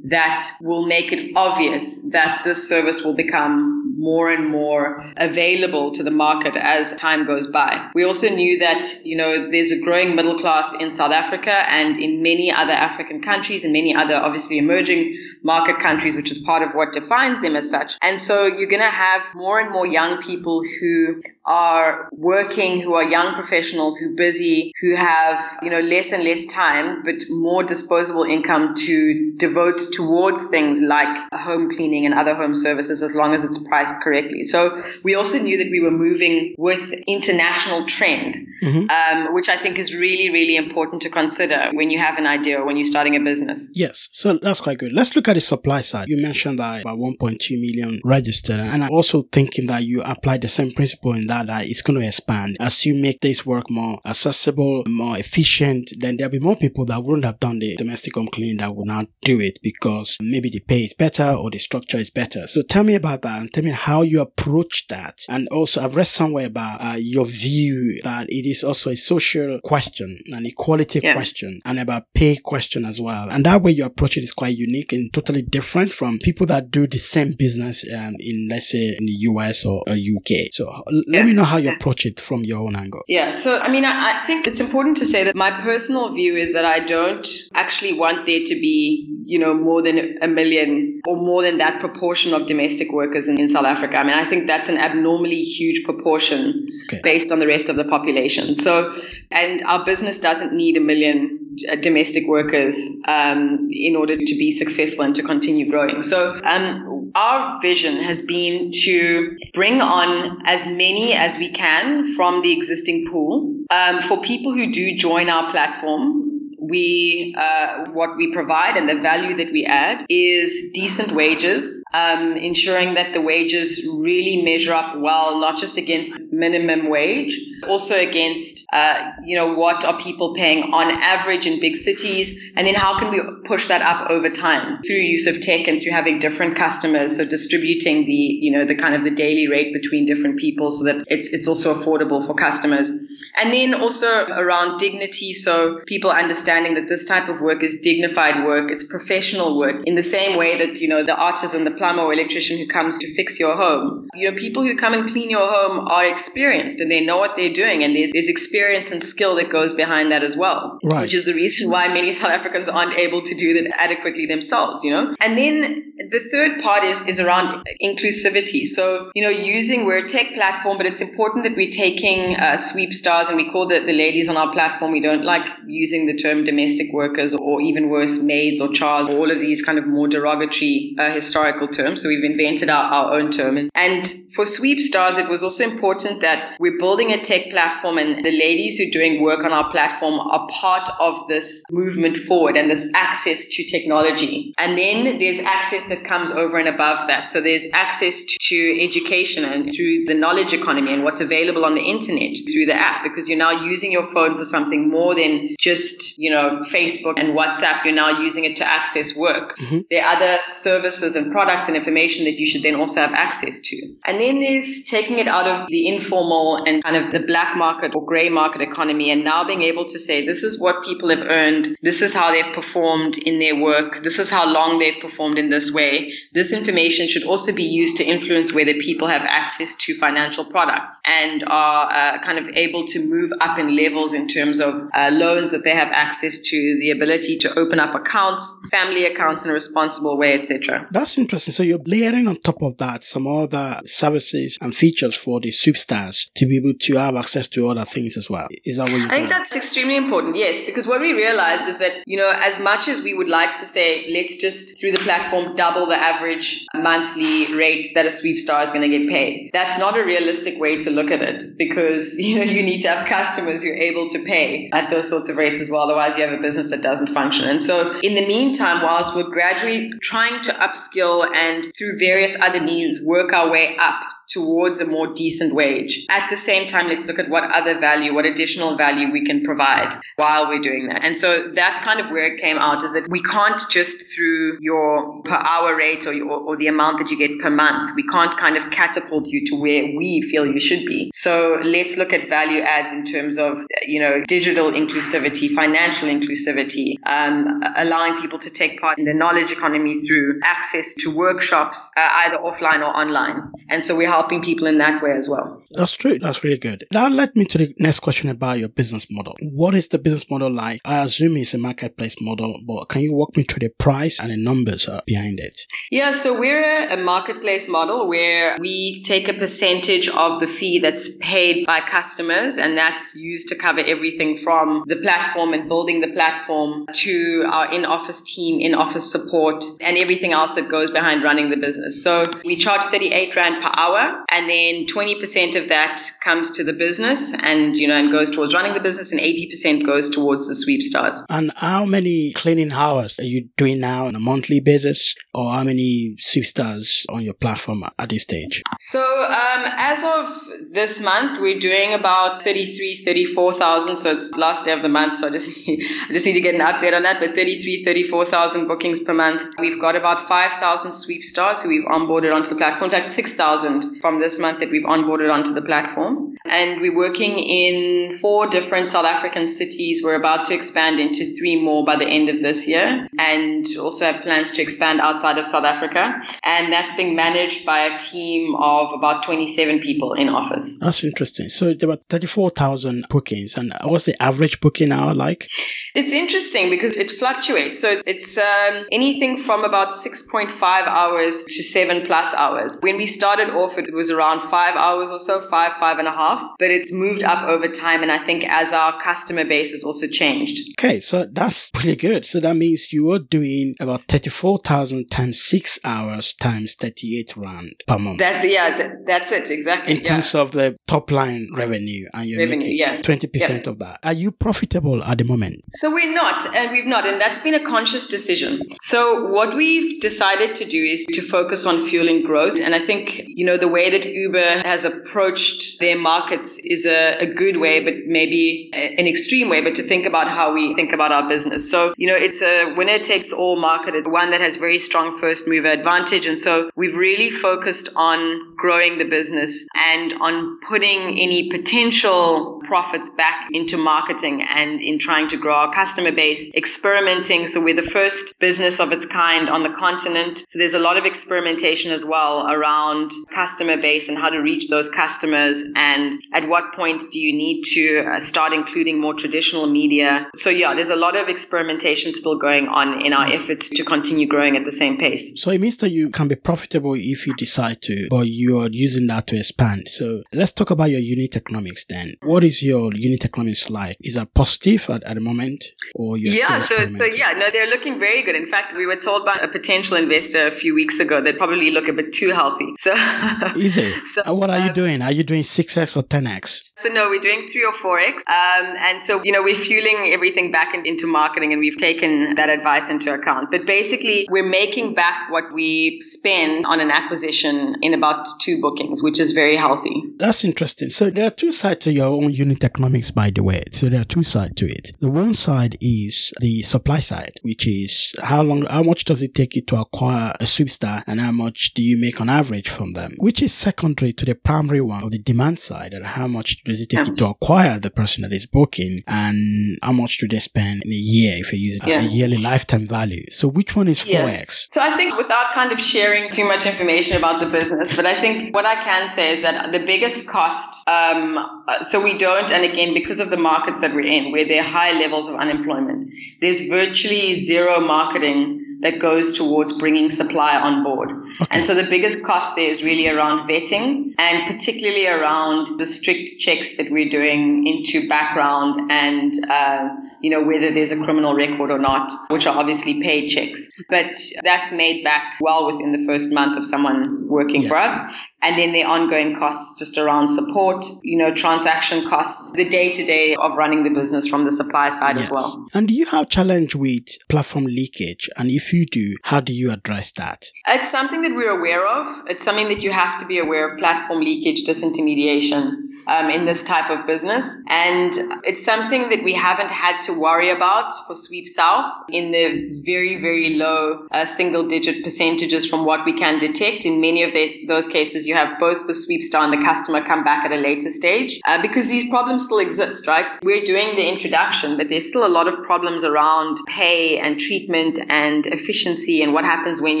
that will make it obvious that this service will become more and more available to the market as time goes by. We also knew that, you know, there's a growing middle class in South Africa and in many other African countries and many other obviously emerging market countries, which is part of what defines them as such. And so you're going to have more and more young people who are working, who are young professionals, who are busy, who have, you know, less and less time, but more disposable income to devote towards things like home cleaning and other home services as long as it's priced correctly. So we also knew that we were moving with international trend, mm-hmm. um, which I think is really, really important to consider when you have an idea or when you're starting a business. Yes. So that's quite good. Let's look at the supply side. You mentioned that about 1.2 million registered. And I'm also thinking that you apply the same principle in that, that it's going to expand. As you make this work more accessible, more efficient, then there'll be more people that wouldn't have done the domestic home cleaning that will now do it because maybe the pay is better or the structure is better. So tell me about that and tell me how you approach that. And also, I've read somewhere about uh, your view that it is also a social question, an equality yeah. question, and about pay question as well. And that way you approach it is quite unique and totally different from people that do the same business um, in, let's say, in the US or, or UK. So yeah. let me know how you approach it from your own angle. Yeah. So, I mean, I, I think it's important to say that my personal view is that I don't actually want there to be, you know, more than a million or more than that proportion of domestic workers in, in South Africa. I mean, I think that's an abnormally huge proportion okay. based on the rest of the population. So, and our business doesn't need a million uh, domestic workers um, in order to be successful and to continue growing. So, um, our vision has been to bring on as many as we can from the existing pool. Um, for people who do join our platform, we uh, what we provide and the value that we add is decent wages, um, ensuring that the wages really measure up well, not just against minimum wage, also against uh, you know what are people paying on average in big cities, and then how can we push that up over time through use of tech and through having different customers, so distributing the you know the kind of the daily rate between different people so that it's it's also affordable for customers. And then also around dignity. So people understanding that this type of work is dignified work. It's professional work in the same way that, you know, the artisan, the plumber or electrician who comes to fix your home. You know, people who come and clean your home are experienced and they know what they're doing. And there's, there's experience and skill that goes behind that as well. Right. Which is the reason why many South Africans aren't able to do that adequately themselves, you know? And then the third part is, is around inclusivity. So, you know, using, we're a tech platform, but it's important that we're taking uh, sweep stars and we call the, the ladies on our platform, we don't like using the term domestic workers or even worse, maids or chars, all of these kind of more derogatory uh, historical terms. So we've invented our, our own term. And for Sweep Stars, it was also important that we're building a tech platform and the ladies who are doing work on our platform are part of this movement forward and this access to technology. And then there's access that comes over and above that. So there's access to education and through the knowledge economy and what's available on the internet through the app because you're now using your phone for something more than just, you know, Facebook and WhatsApp. You're now using it to access work. Mm-hmm. There are other services and products and information that you should then also have access to. And then there's taking it out of the informal and kind of the black market or gray market economy and now being able to say, this is what people have earned. This is how they've performed in their work. This is how long they've performed in this way. This information should also be used to influence whether people have access to financial products and are uh, kind of able to move up in levels in terms of uh, loans that they have access to, the ability to open up accounts, family accounts in a responsible way, etc. That's interesting. So you're layering on top of that some other services and features for the sweep stars to be able to have access to other things as well. Is that what you I think that's extremely important, yes, because what we realized is that, you know, as much as we would like to say, let's just through the platform double the average monthly rates that a sweep star is going to get paid. That's not a realistic way to look at it because, you know, you need to have customers you're able to pay at those sorts of rates as well. Otherwise, you have a business that doesn't function. And so, in the meantime, whilst we're gradually trying to upskill and through various other means work our way up towards a more decent wage. At the same time, let's look at what other value, what additional value we can provide while we're doing that. And so that's kind of where it came out is that we can't just through your per hour rate or, your, or the amount that you get per month, we can't kind of catapult you to where we feel you should be. So let's look at value adds in terms of, you know, digital inclusivity, financial inclusivity, um, allowing people to take part in the knowledge economy through access to workshops, uh, either offline or online. And so we're helping people in that way as well. That's true. That's really good. Now, let me to the next question about your business model. What is the business model like? I assume it's a marketplace model, but can you walk me through the price and the numbers uh, behind it? Yeah, so we're a marketplace model where we take a percentage of the fee that's paid by customers, and that's used to cover everything from the platform and building the platform to our in office team, in office support, and everything else that goes behind running the business. So we charge 38 Rand per hour, and then 20% of that comes to the business and, you know, and goes towards running the business, and 80% goes towards the sweep stars. And how many cleaning hours are you doing now on a monthly basis, or how many sweep stars on your platform at this stage? So, um, as of this month, we're doing about 33, 34,000. So it's last day of the month. So I just, need, I just need to get an update on that. But 33, 34,000 bookings per month. We've got about 5,000 sweep stars who we've onboarded onto the platform. In fact, 6,000 from this month that we've onboarded onto the platform. And we're working in four different South African cities. We're about to expand into three more by the end of this year. And also have plans to expand outside of South Africa. And that's being managed by a team of about 27 people in office. That's interesting. So there were 34,000 bookings. And what's the average booking hour like? It's interesting because it fluctuates. So it's um, anything from about 6.5 hours to seven plus hours. When we started off, it was around five hours or so, five, five and a half, but it's moved up over time. And I think as our customer base has also changed. Okay, so that's pretty good. So that means you are doing about 34,000 times six hours times 38 Rand per month. That's, yeah, th- that's it, exactly. In yeah. terms of the top line revenue, and you're Revenue, making yeah. 20% Yeah. of that. Are you profitable at the moment? So we're not, and we've not, and that's been a conscious decision. So what we've decided to do is to focus on fueling growth. And I think, you know, the way that Uber has approached their markets is a, a good way, but maybe an extreme way, but to think about how we think about our business. So, you know, it's a winner takes all market, one that has very strong first mover advantage. And so we've really focused on growing the business and on putting any potential profits back into marketing and in trying to grow our customer base, experimenting. So we're the first business of its kind on the continent. So there's a lot of experimentation as well around customer base and how to reach those customers and at what point do you need to uh, start including more traditional media. So yeah, there's a lot of experimentation still going on in our efforts to continue growing at the same pace. So it means that you can be profitable if you decide to, but you are using that to expand. So let's talk about your unit economics then. What is your unit economics like? Is that positive at, at the moment, or yeah, so so yeah, no, they're looking very good. In fact, we were told by a potential investor a few weeks ago that probably look a bit too healthy. So Easy. So, And what are you um, doing? Are you doing 6x or 10x? So no, we're doing three or four X, um, and so you know we're fueling everything back in, into marketing, and we've taken that advice into account. But basically, we're making back what we spend on an acquisition in about two bookings, which is very healthy. That's interesting. So there are two sides to your own unit economics, by the way. So there are two sides to it. The one side is the supply side, which is how long, how much does it take you to acquire a sweep star and how much do you make on average from them, which is secondary to the primary one of the demand side and how much does it take you to acquire the person that is booking and how much do they spend in a year if you're using Yeah. a yearly lifetime value. So which one is Yeah. 4x? So I think without kind of sharing too much information about the business, but I think what I can say is that the biggest cost, um, uh, so we don't, and again, because of the markets that we're in, where there are high levels of unemployment, there's virtually zero marketing that goes towards bringing supply on board. And so the biggest cost there is really around vetting and particularly around the strict checks that we're doing into background and, uh, you know, whether there's a criminal record or not, which are obviously paid checks. But that's made back well within the first month of someone working for us. And then the ongoing costs just around support, you know, transaction costs, the day to day of running the business from the supply side yes. as well. And do you have challenge with platform leakage? And if you do, how do you address that? It's something that we're aware of. It's something that you have to be aware of platform leakage, disintermediation um, in this type of business. And it's something that we haven't had to worry about for SweepSouth in the very, very low uh, single digit percentages from what we can detect. In many of these, those cases, you have both the Sweep Star and the customer come back at a later stage uh, because these problems still exist, right? We're doing the introduction, but there's still a lot of problems around pay and treatment and efficiency and what happens when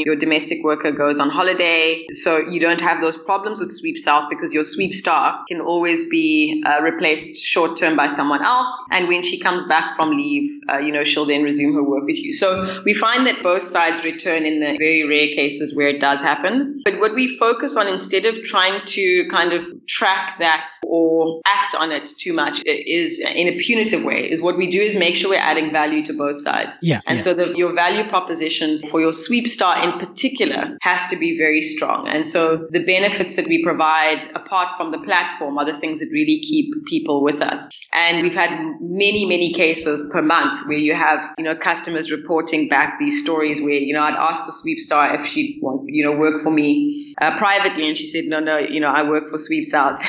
your domestic worker goes on holiday. So you don't have those problems with SweepSouth because your Sweep Star can always be uh, replaced short term by someone else. And when she comes back from leave, uh, you know, she'll then resume her work with you. So we find that both sides return in the very rare cases where it does happen. But what we focus on instead of trying to kind of track that or act on it too much is in a punitive way is what we do is make sure we're adding value to both sides. Yeah. And yeah. so the, your value proposition for your sweep star in particular has to be very strong. And so the benefits that we provide apart from the platform are the things things that really keep people with us. And we've had many, many cases per month where you have, you know, customers reporting back these stories where, you know, I'd asked the sweep star if she'd want, you know, work for me uh, privately. And she said, no, no, you know, I work for SweepSouth.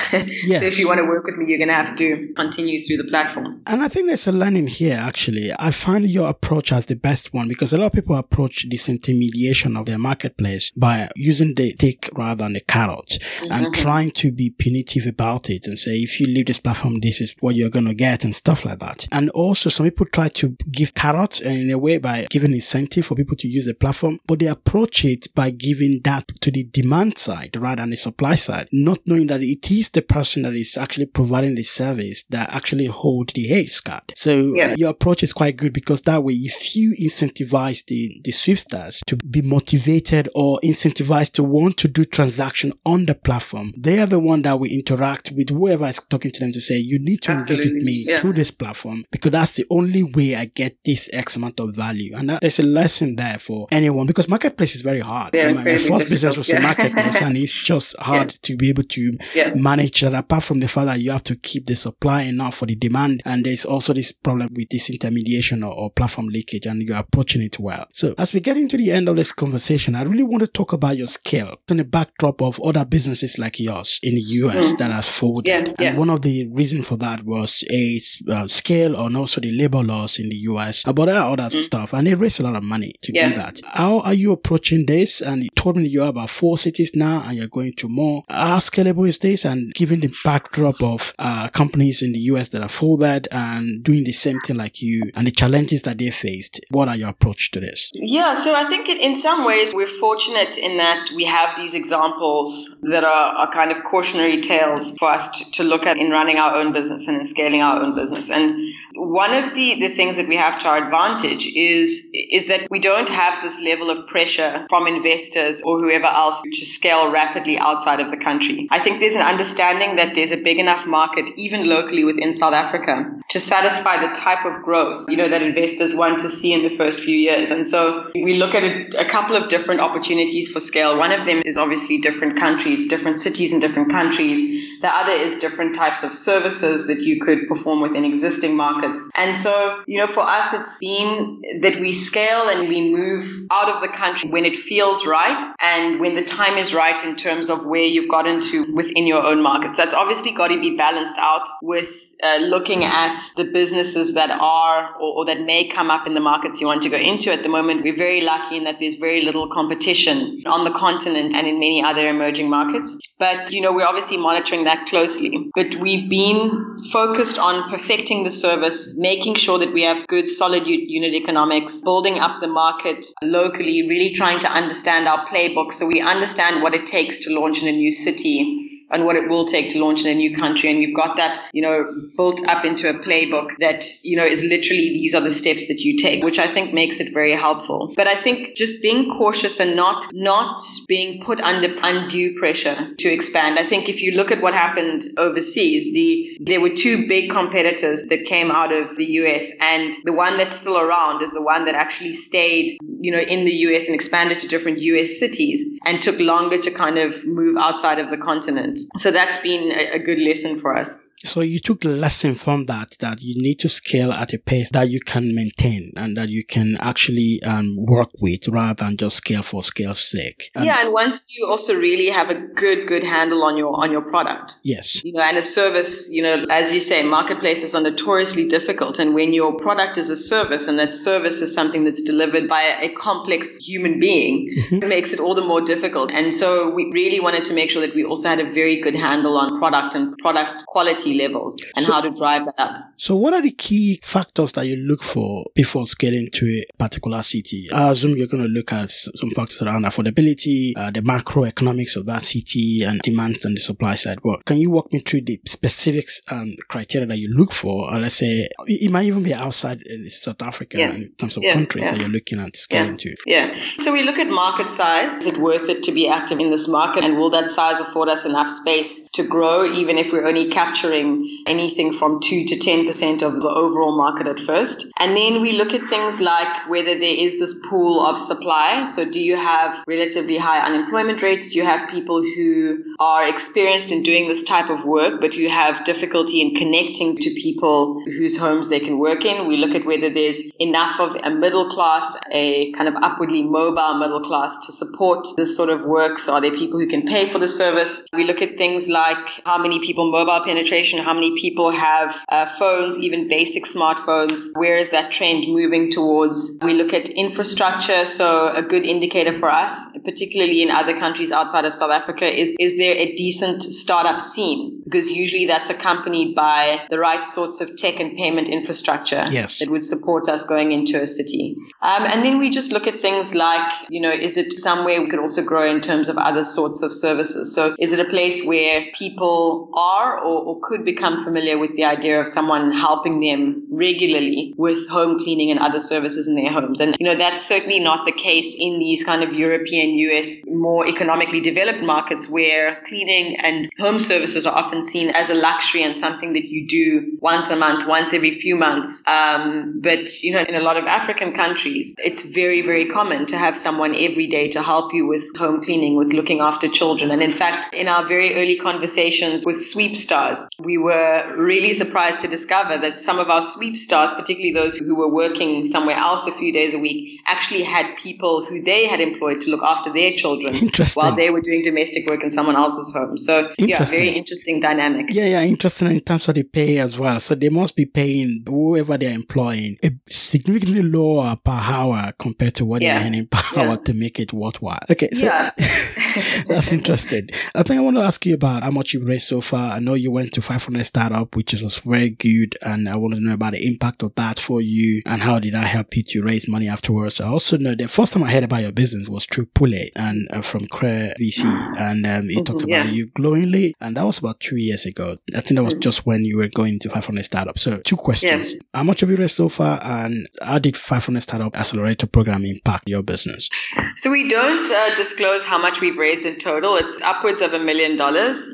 Yes. so if you want to work with me, you're going to have to continue through the platform. And I think there's a learning here, actually. I find your approach as the best one because a lot of people approach this intermediation of their marketplace by using the stick rather than the carrot mm-hmm. and trying to be punitive about it and say, if you leave this platform, this is what you're going to get and stuff like that. And also some people try to give carrots in a way by giving incentive for people to use the platform, but they approach it by giving that to the demand side rather than the supply side, not knowing that it is the person that is actually providing the service that actually hold the Ace card. So yeah. uh, your approach is quite good because that way, if you incentivize the, the Sweepstars to be motivated or incentivized to want to do transaction on the platform, they are the one that will interact with whoever is talking to them to say, you need to Absolutely. engage with me yeah. through this platform because that's the only way I get this X amount of value. And that, there's a lesson there for anyone because marketplace is very hard. Yeah, my, my first business was yeah. a marketplace and it's just hard to be able to manage that apart from the fact that you have to keep the supply enough for the demand. And there's also this problem with disintermediation or, or platform leakage and you're approaching it well. So as we get into the end of this conversation, I really want to talk about your scale on the backdrop of other businesses like yours in the US mm. that has folded. Yeah, and yeah. one of the reasons for that was a uh, scale and also the labor laws in the US, there are other mm. stuff, and it raised a lot of money to yeah. do that. How are you approaching this? And you told me you're about four cities now, and you're going to more. How scalable is this? And given the backdrop of uh, companies in the US that are folded and doing the same thing like you, and the challenges that they faced, what are your approach to this? Yeah, so I think in some ways we're fortunate in that we have these examples that are, are kind of cautionary tales for us to, to look at in running our own business and in scaling our own business. And one of the, the things that we have to our advantage is, is that we don't have this level of pressure from investors or whoever else to scale rapidly outside of the country. I think there's an understanding that there's a big enough market, even locally within South Africa, to satisfy the type of growth, you know, that investors want to see in the first few years. And so we look at a, a couple of different opportunities for scale. One of them is obviously different countries, different cities in different countries. The other is different types of services that you could perform within existing markets. And so, you know, for us, it's been that we scale and we move out of the country when it feels right and when the time is right in terms of where you've gotten to within your own markets. That's obviously got to be balanced out with uh, looking at the businesses that are or, or, that may come up in the markets you want to go into at the moment. We're very lucky in that there's very little competition on the continent and in many other emerging markets. But, you know, we're obviously monitoring that closely. But we've been focused on perfecting the service, making sure that we have good, solid unit economics, building up the market locally, really trying to understand our playbook so we understand what it takes to launch in a new city and what it will take to launch in a new country. And we've got that, you know, built up into a playbook that, you know, is literally these are the steps that you take, which I think makes it very helpful. But I think just being cautious and not, not being put under undue pressure to expand. I think if you look at what happened overseas, the, there were two big competitors that came out of the US and the one that's still around is the one that actually stayed, you know, in the US and expanded to different US cities and took longer to kind of move outside of the continent. So that's been a, a good lesson for us. So you took the lesson from that that you need to scale at a pace that you can maintain and that you can actually um, work with rather than just scale for scale's sake. And yeah, and once you also really have a good good handle on your on your product. Yes. You know, and a service, you know, as you say, marketplaces are notoriously difficult and when your product is a service and that service is something that's delivered by a complex human being, mm-hmm. it makes it all the more difficult. And so we really wanted to make sure that we also had a very good handle on product and product quality levels and so, how to drive that up. So, what are the key factors that you look for before scaling to a particular city? I assume you're going to look at some factors around affordability, uh, the macroeconomics of that city, and demand on the supply side. But can you walk me through the specifics and criteria that you look for? Or let's say it might even be outside South Africa yeah. in terms of yeah. countries yeah. that you're looking at scaling to. Yeah. So, we look at market size. Is it worth it to be active in this market? And will that size afford us enough space to grow, even if we're only capturing anything from 2 to 10% of the overall market at first. And then we look at things like whether there is this pool of supply. So, do you have relatively high unemployment rates? Do you have people who are experienced in doing this type of work, but who have difficulty in connecting to people whose homes they can work in? We look at whether there's enough of a middle class, a kind of upwardly mobile middle class to support this sort of work. So, are there people who can pay for the service? We look at things like how many people mobile penetration how many people have uh, phones, even basic smartphones. Where is that trend moving towards? We look at infrastructure. So a good indicator for us, particularly in other countries outside of South Africa, is is there a decent startup scene? Because usually that's accompanied by the right sorts of tech and payment infrastructure yes. that would support us going into a city. Um, and then we just look at things like, you know, is it somewhere we could also grow in terms of other sorts of services? So is it a place where people are or, or could become familiar with the idea of someone helping them regularly with home cleaning and other services in their homes. And, you know, that's certainly not the case in these kind of European, US, more economically developed markets where cleaning and home services are often seen as a luxury and something that you do once a month, once every few months. Um, but, you know, in a lot of African countries, it's very, very common to have someone every day to help you with home cleaning, with looking after children. And in fact, in our very early conversations with Sweep Stars, we were really surprised to discover that some of our sweep stars, particularly those who were working somewhere else a few days a week, actually had people who they had employed to look after their children while they were doing domestic work in someone else's home. So, yeah, very interesting dynamic. Yeah, yeah, interesting in terms of the pay as well. So they must be paying whoever they're employing a significantly lower per hour compared to what yeah. they're earning per yeah. hour to make it worthwhile. Okay, so yeah. that's interesting. I think I want to ask you about how much you've raised so far. I know you went to 500 startup, which was very good. And I want to know about the impact of that for you and how did that help you to raise money afterwards. I also know the first time I heard about your business was through Pule and uh, from Cre VC. And um, he mm-hmm, talked about yeah. you glowingly. And that was about two years ago. I think that was mm-hmm. just when you were going to 500 startup. So two questions. Yeah. How much have you raised so far? And how did 500 startup accelerator program impact your business? So we don't uh, disclose how much we've raised in total. It's upwards of a million dollars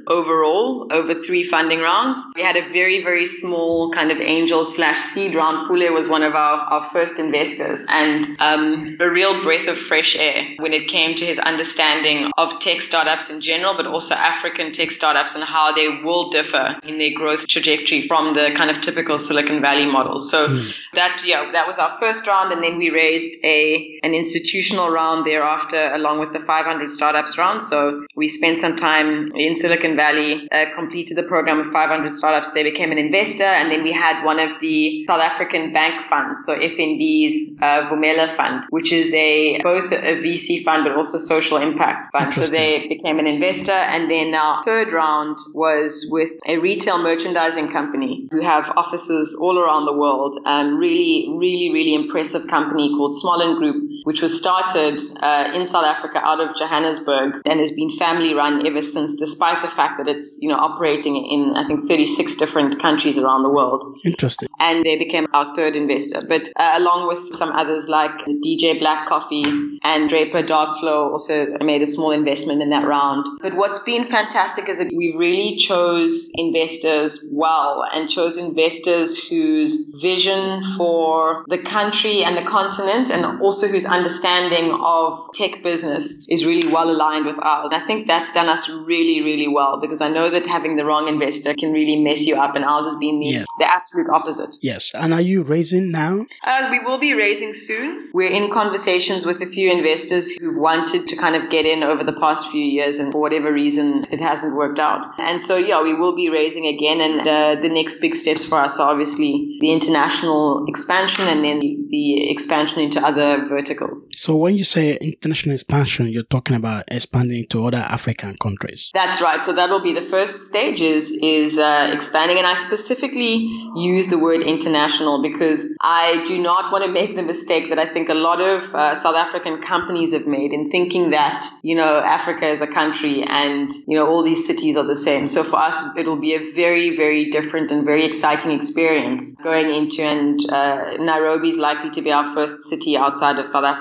overall over three funding rounds. We had a very, very small kind of angel slash seed round. Pule was one of our, our first investors and um, a real breath of fresh air when it came to his understanding of tech startups in general, but also African tech startups and how they will differ in their growth trajectory from the kind of typical Silicon Valley models. So mm. that, yeah, that was our first round. And then we raised a, an institutional round thereafter along with the 500 startups round. So we spent some time in Silicon Valley, uh, completed the program with 500 startups. They became an investor. And then we had one of the South African bank funds, so FNB's uh, Vumela Fund, which is a both a VC fund but also social impact fund. So they became an investor. And then our third round was with a retail merchandising company who have offices all around the world. Um, really, really, really impressive company called Smollan Group, which was started uh, in South Africa out of Johannesburg and has been family run ever since despite the fact that it's, you know, operating in, I think, 36 different countries around the world. Interesting. And they became our third investor. But uh, along with some others like DJ Black Coffee and Draper Darkflow also made a small investment in that round. But what's been fantastic is that we really chose investors well and chose investors whose vision for the country and the continent and also whose understanding of tech business is really well aligned with ours. I think that's done us really, really well because I know that having the wrong investor can really mess you up and ours has been the, yeah. the absolute opposite. Yes. And are you raising now? Uh, we will be raising soon. We're in conversations with a few investors who've wanted to kind of get in over the past few years and for whatever reason it hasn't worked out. And so, yeah, we will be raising again. And uh, the next big steps for us are obviously the international expansion and then the expansion into other verticals. So when you say international expansion, you're talking about expanding to other African countries. That's right. So that will be the first stage is, is uh, expanding. And I specifically use the word international because I do not want to make the mistake that I think a lot of uh, South African companies have made in thinking that, you know, Africa is a country and, you know, all these cities are the same. So for us, it'll be a very, very different and very exciting experience going into, and uh, Nairobi is likely to be our first city outside of South Africa,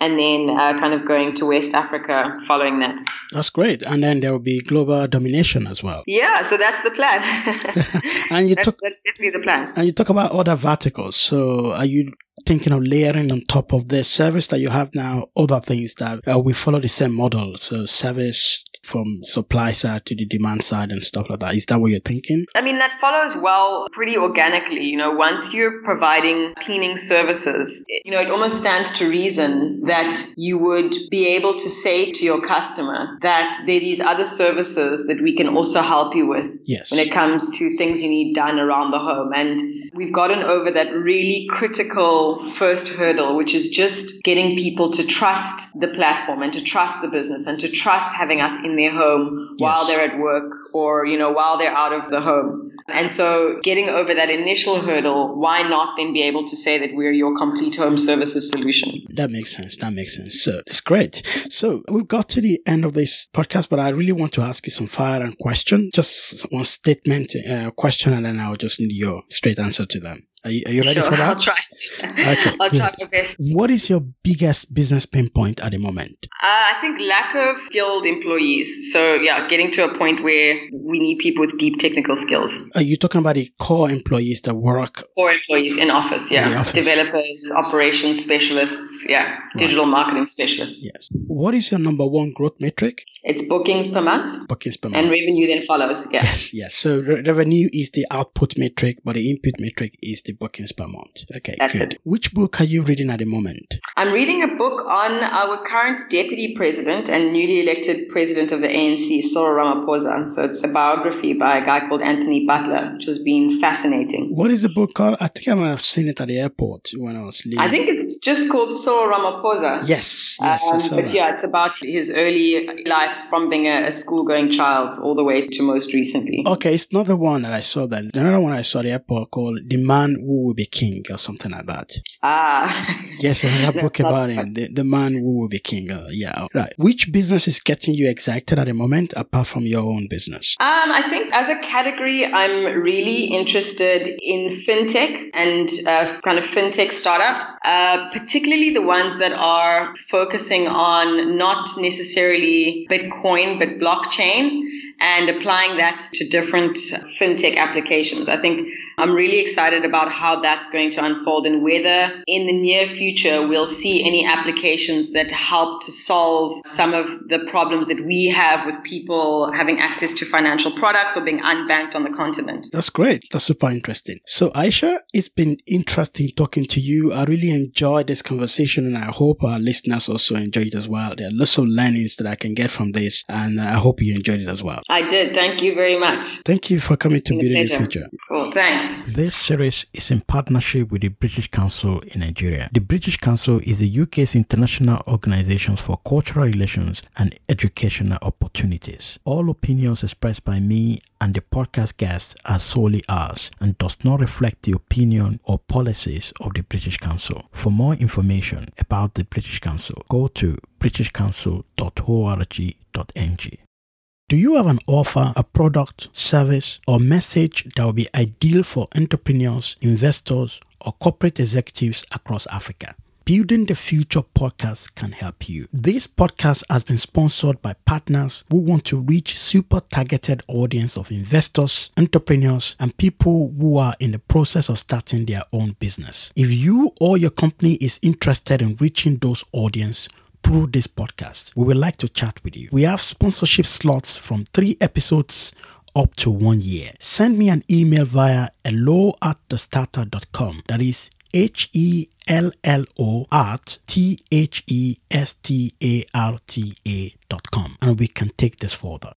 and then uh, kind of going to West Africa following that. That's great. And then there will be global domination as well. Yeah, so that's the plan. and you that's, talk, that's definitely the plan. And you talk about other verticals. So are you thinking of layering on top of the service that you have now other things that uh, we follow the same model so service from supply side to the demand side and stuff like that. Is that what you're thinking? I mean that follows well pretty organically you know. Once you're providing cleaning services you know it almost stands to reason that you would be able to say to your customer that there are these other services that we can also help you with yes. when it comes to things you need done around the home. And we've gotten over that really critical first hurdle, which is just getting people to trust the platform and to trust the business and to trust having us in their home yes. while they're at work or, you know, while they're out of the home. And so getting over that initial hurdle, why not then be able to say that we're your complete home services solution? That makes sense. That makes sense. So it's great. So we've got to the end of this podcast, but I really want to ask you some fire and question. Just one statement, uh, question, and then I'll just need your straight answer to them. Are you, are you ready sure, for that? I'll try. Okay, I'll try my best. What is your biggest business pain point at the moment? Uh, I think lack of skilled employees. So yeah, getting to a point where we need people with deep technical skills. Are you talking about the core employees that work? Core employees in office, yeah. In office. Developers, operations specialists, yeah. Right. Digital marketing specialists. Yes. What is your number one growth metric? It's bookings per month. Bookings per month. And revenue then follows. Yeah. Yes, yes. So re- revenue is the output metric, but the input metric is the bookings per month. Okay, That's good. It. Which book are you reading at the moment? I'm reading a book on our current deputy president and newly elected president of the ANC, Cyril Ramaphosa. So it's a biography by a guy called Anthony Butler, which has been fascinating. What is the book called? I think I might have seen it at the airport when I was leaving. I think it's just called Cyril Ramaphosa. Yes, yes. Um, but that. yeah, it's about his early life from being a, a school-going child all the way to most recently. Okay, it's not the one that I saw. Then another one I saw at the airport called "The Man Who Will Be King" or something like that. Ah, yes, another book about him, the, the Man Who Will Be King. Uh, yeah, right. Which business is getting you excited at the moment, apart from your own business? Um, I think as a category, I'm really interested in fintech and uh, kind of fintech startups, uh, particularly the ones that are focusing on not necessarily Bitcoin but blockchain and applying that to different fintech applications. I think I'm really excited about how that's going to unfold and whether in the near future we'll see any applications that help to solve some of the problems that we have with people having access to financial products or being unbanked on the continent. That's great. That's super interesting. So, Aisha, it's been interesting talking to you. I really enjoyed this conversation and I hope our listeners also enjoyed it as well. There are lots of learnings that I can get from this and I hope you enjoyed it as well. I did. Thank you very much. Thank you for coming to Building the Future. Cool. Thanks. This series is in partnership with the British Council in Nigeria. The British Council is the UK's international organization for cultural relations and educational opportunities. All opinions expressed by me and the podcast guests are solely ours and does not reflect the opinion or policies of the British Council. For more information about the British Council, go to britishcouncil.org.ng. Do you have an offer, a product, service, or message that will be ideal for entrepreneurs, investors, or corporate executives across Africa? Building the Future podcast can help you. This podcast has been sponsored by partners who want to reach super targeted audience of investors, entrepreneurs, and people who are in the process of starting their own business. If you or your company is interested in reaching those audience, through this podcast. We would like to chat with you. We have sponsorship slots from three episodes up to one year. Send me an email via hello at thestarta.com. That is H E L L O at T H E S T A R T A dot com. And we can take this further.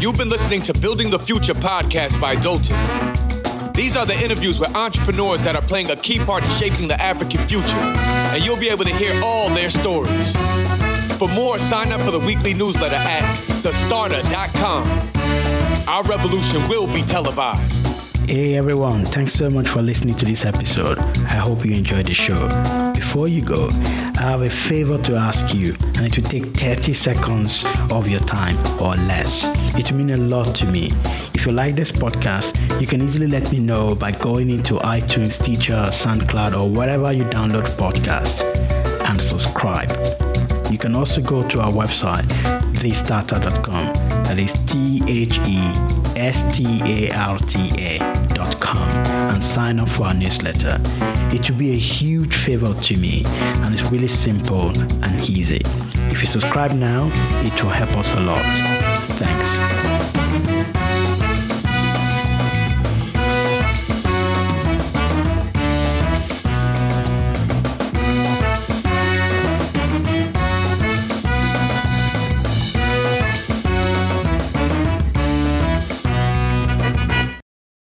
You've been listening to Building the Future podcast by Dotun. These are the interviews with entrepreneurs that are playing a key part in shaping the African future, and you'll be able to hear all their stories. For more, sign up for the weekly newsletter at thestarta.com. Our revolution will be televised. Hey everyone, thanks so much for listening to this episode. I hope you enjoyed the show. Before you go, I have a favor to ask you, and it will take 30 seconds of your time or less. It will mean a lot to me. If you like this podcast, you can easily let me know by going into iTunes, Stitcher, SoundCloud, or wherever you download podcasts and subscribe. You can also go to our website, thestarta.com. That is T H E S T A R T A.com and sign up for our newsletter. It will be a huge favor to me and it's really simple and easy. If you subscribe now, it will help us a lot. Thanks.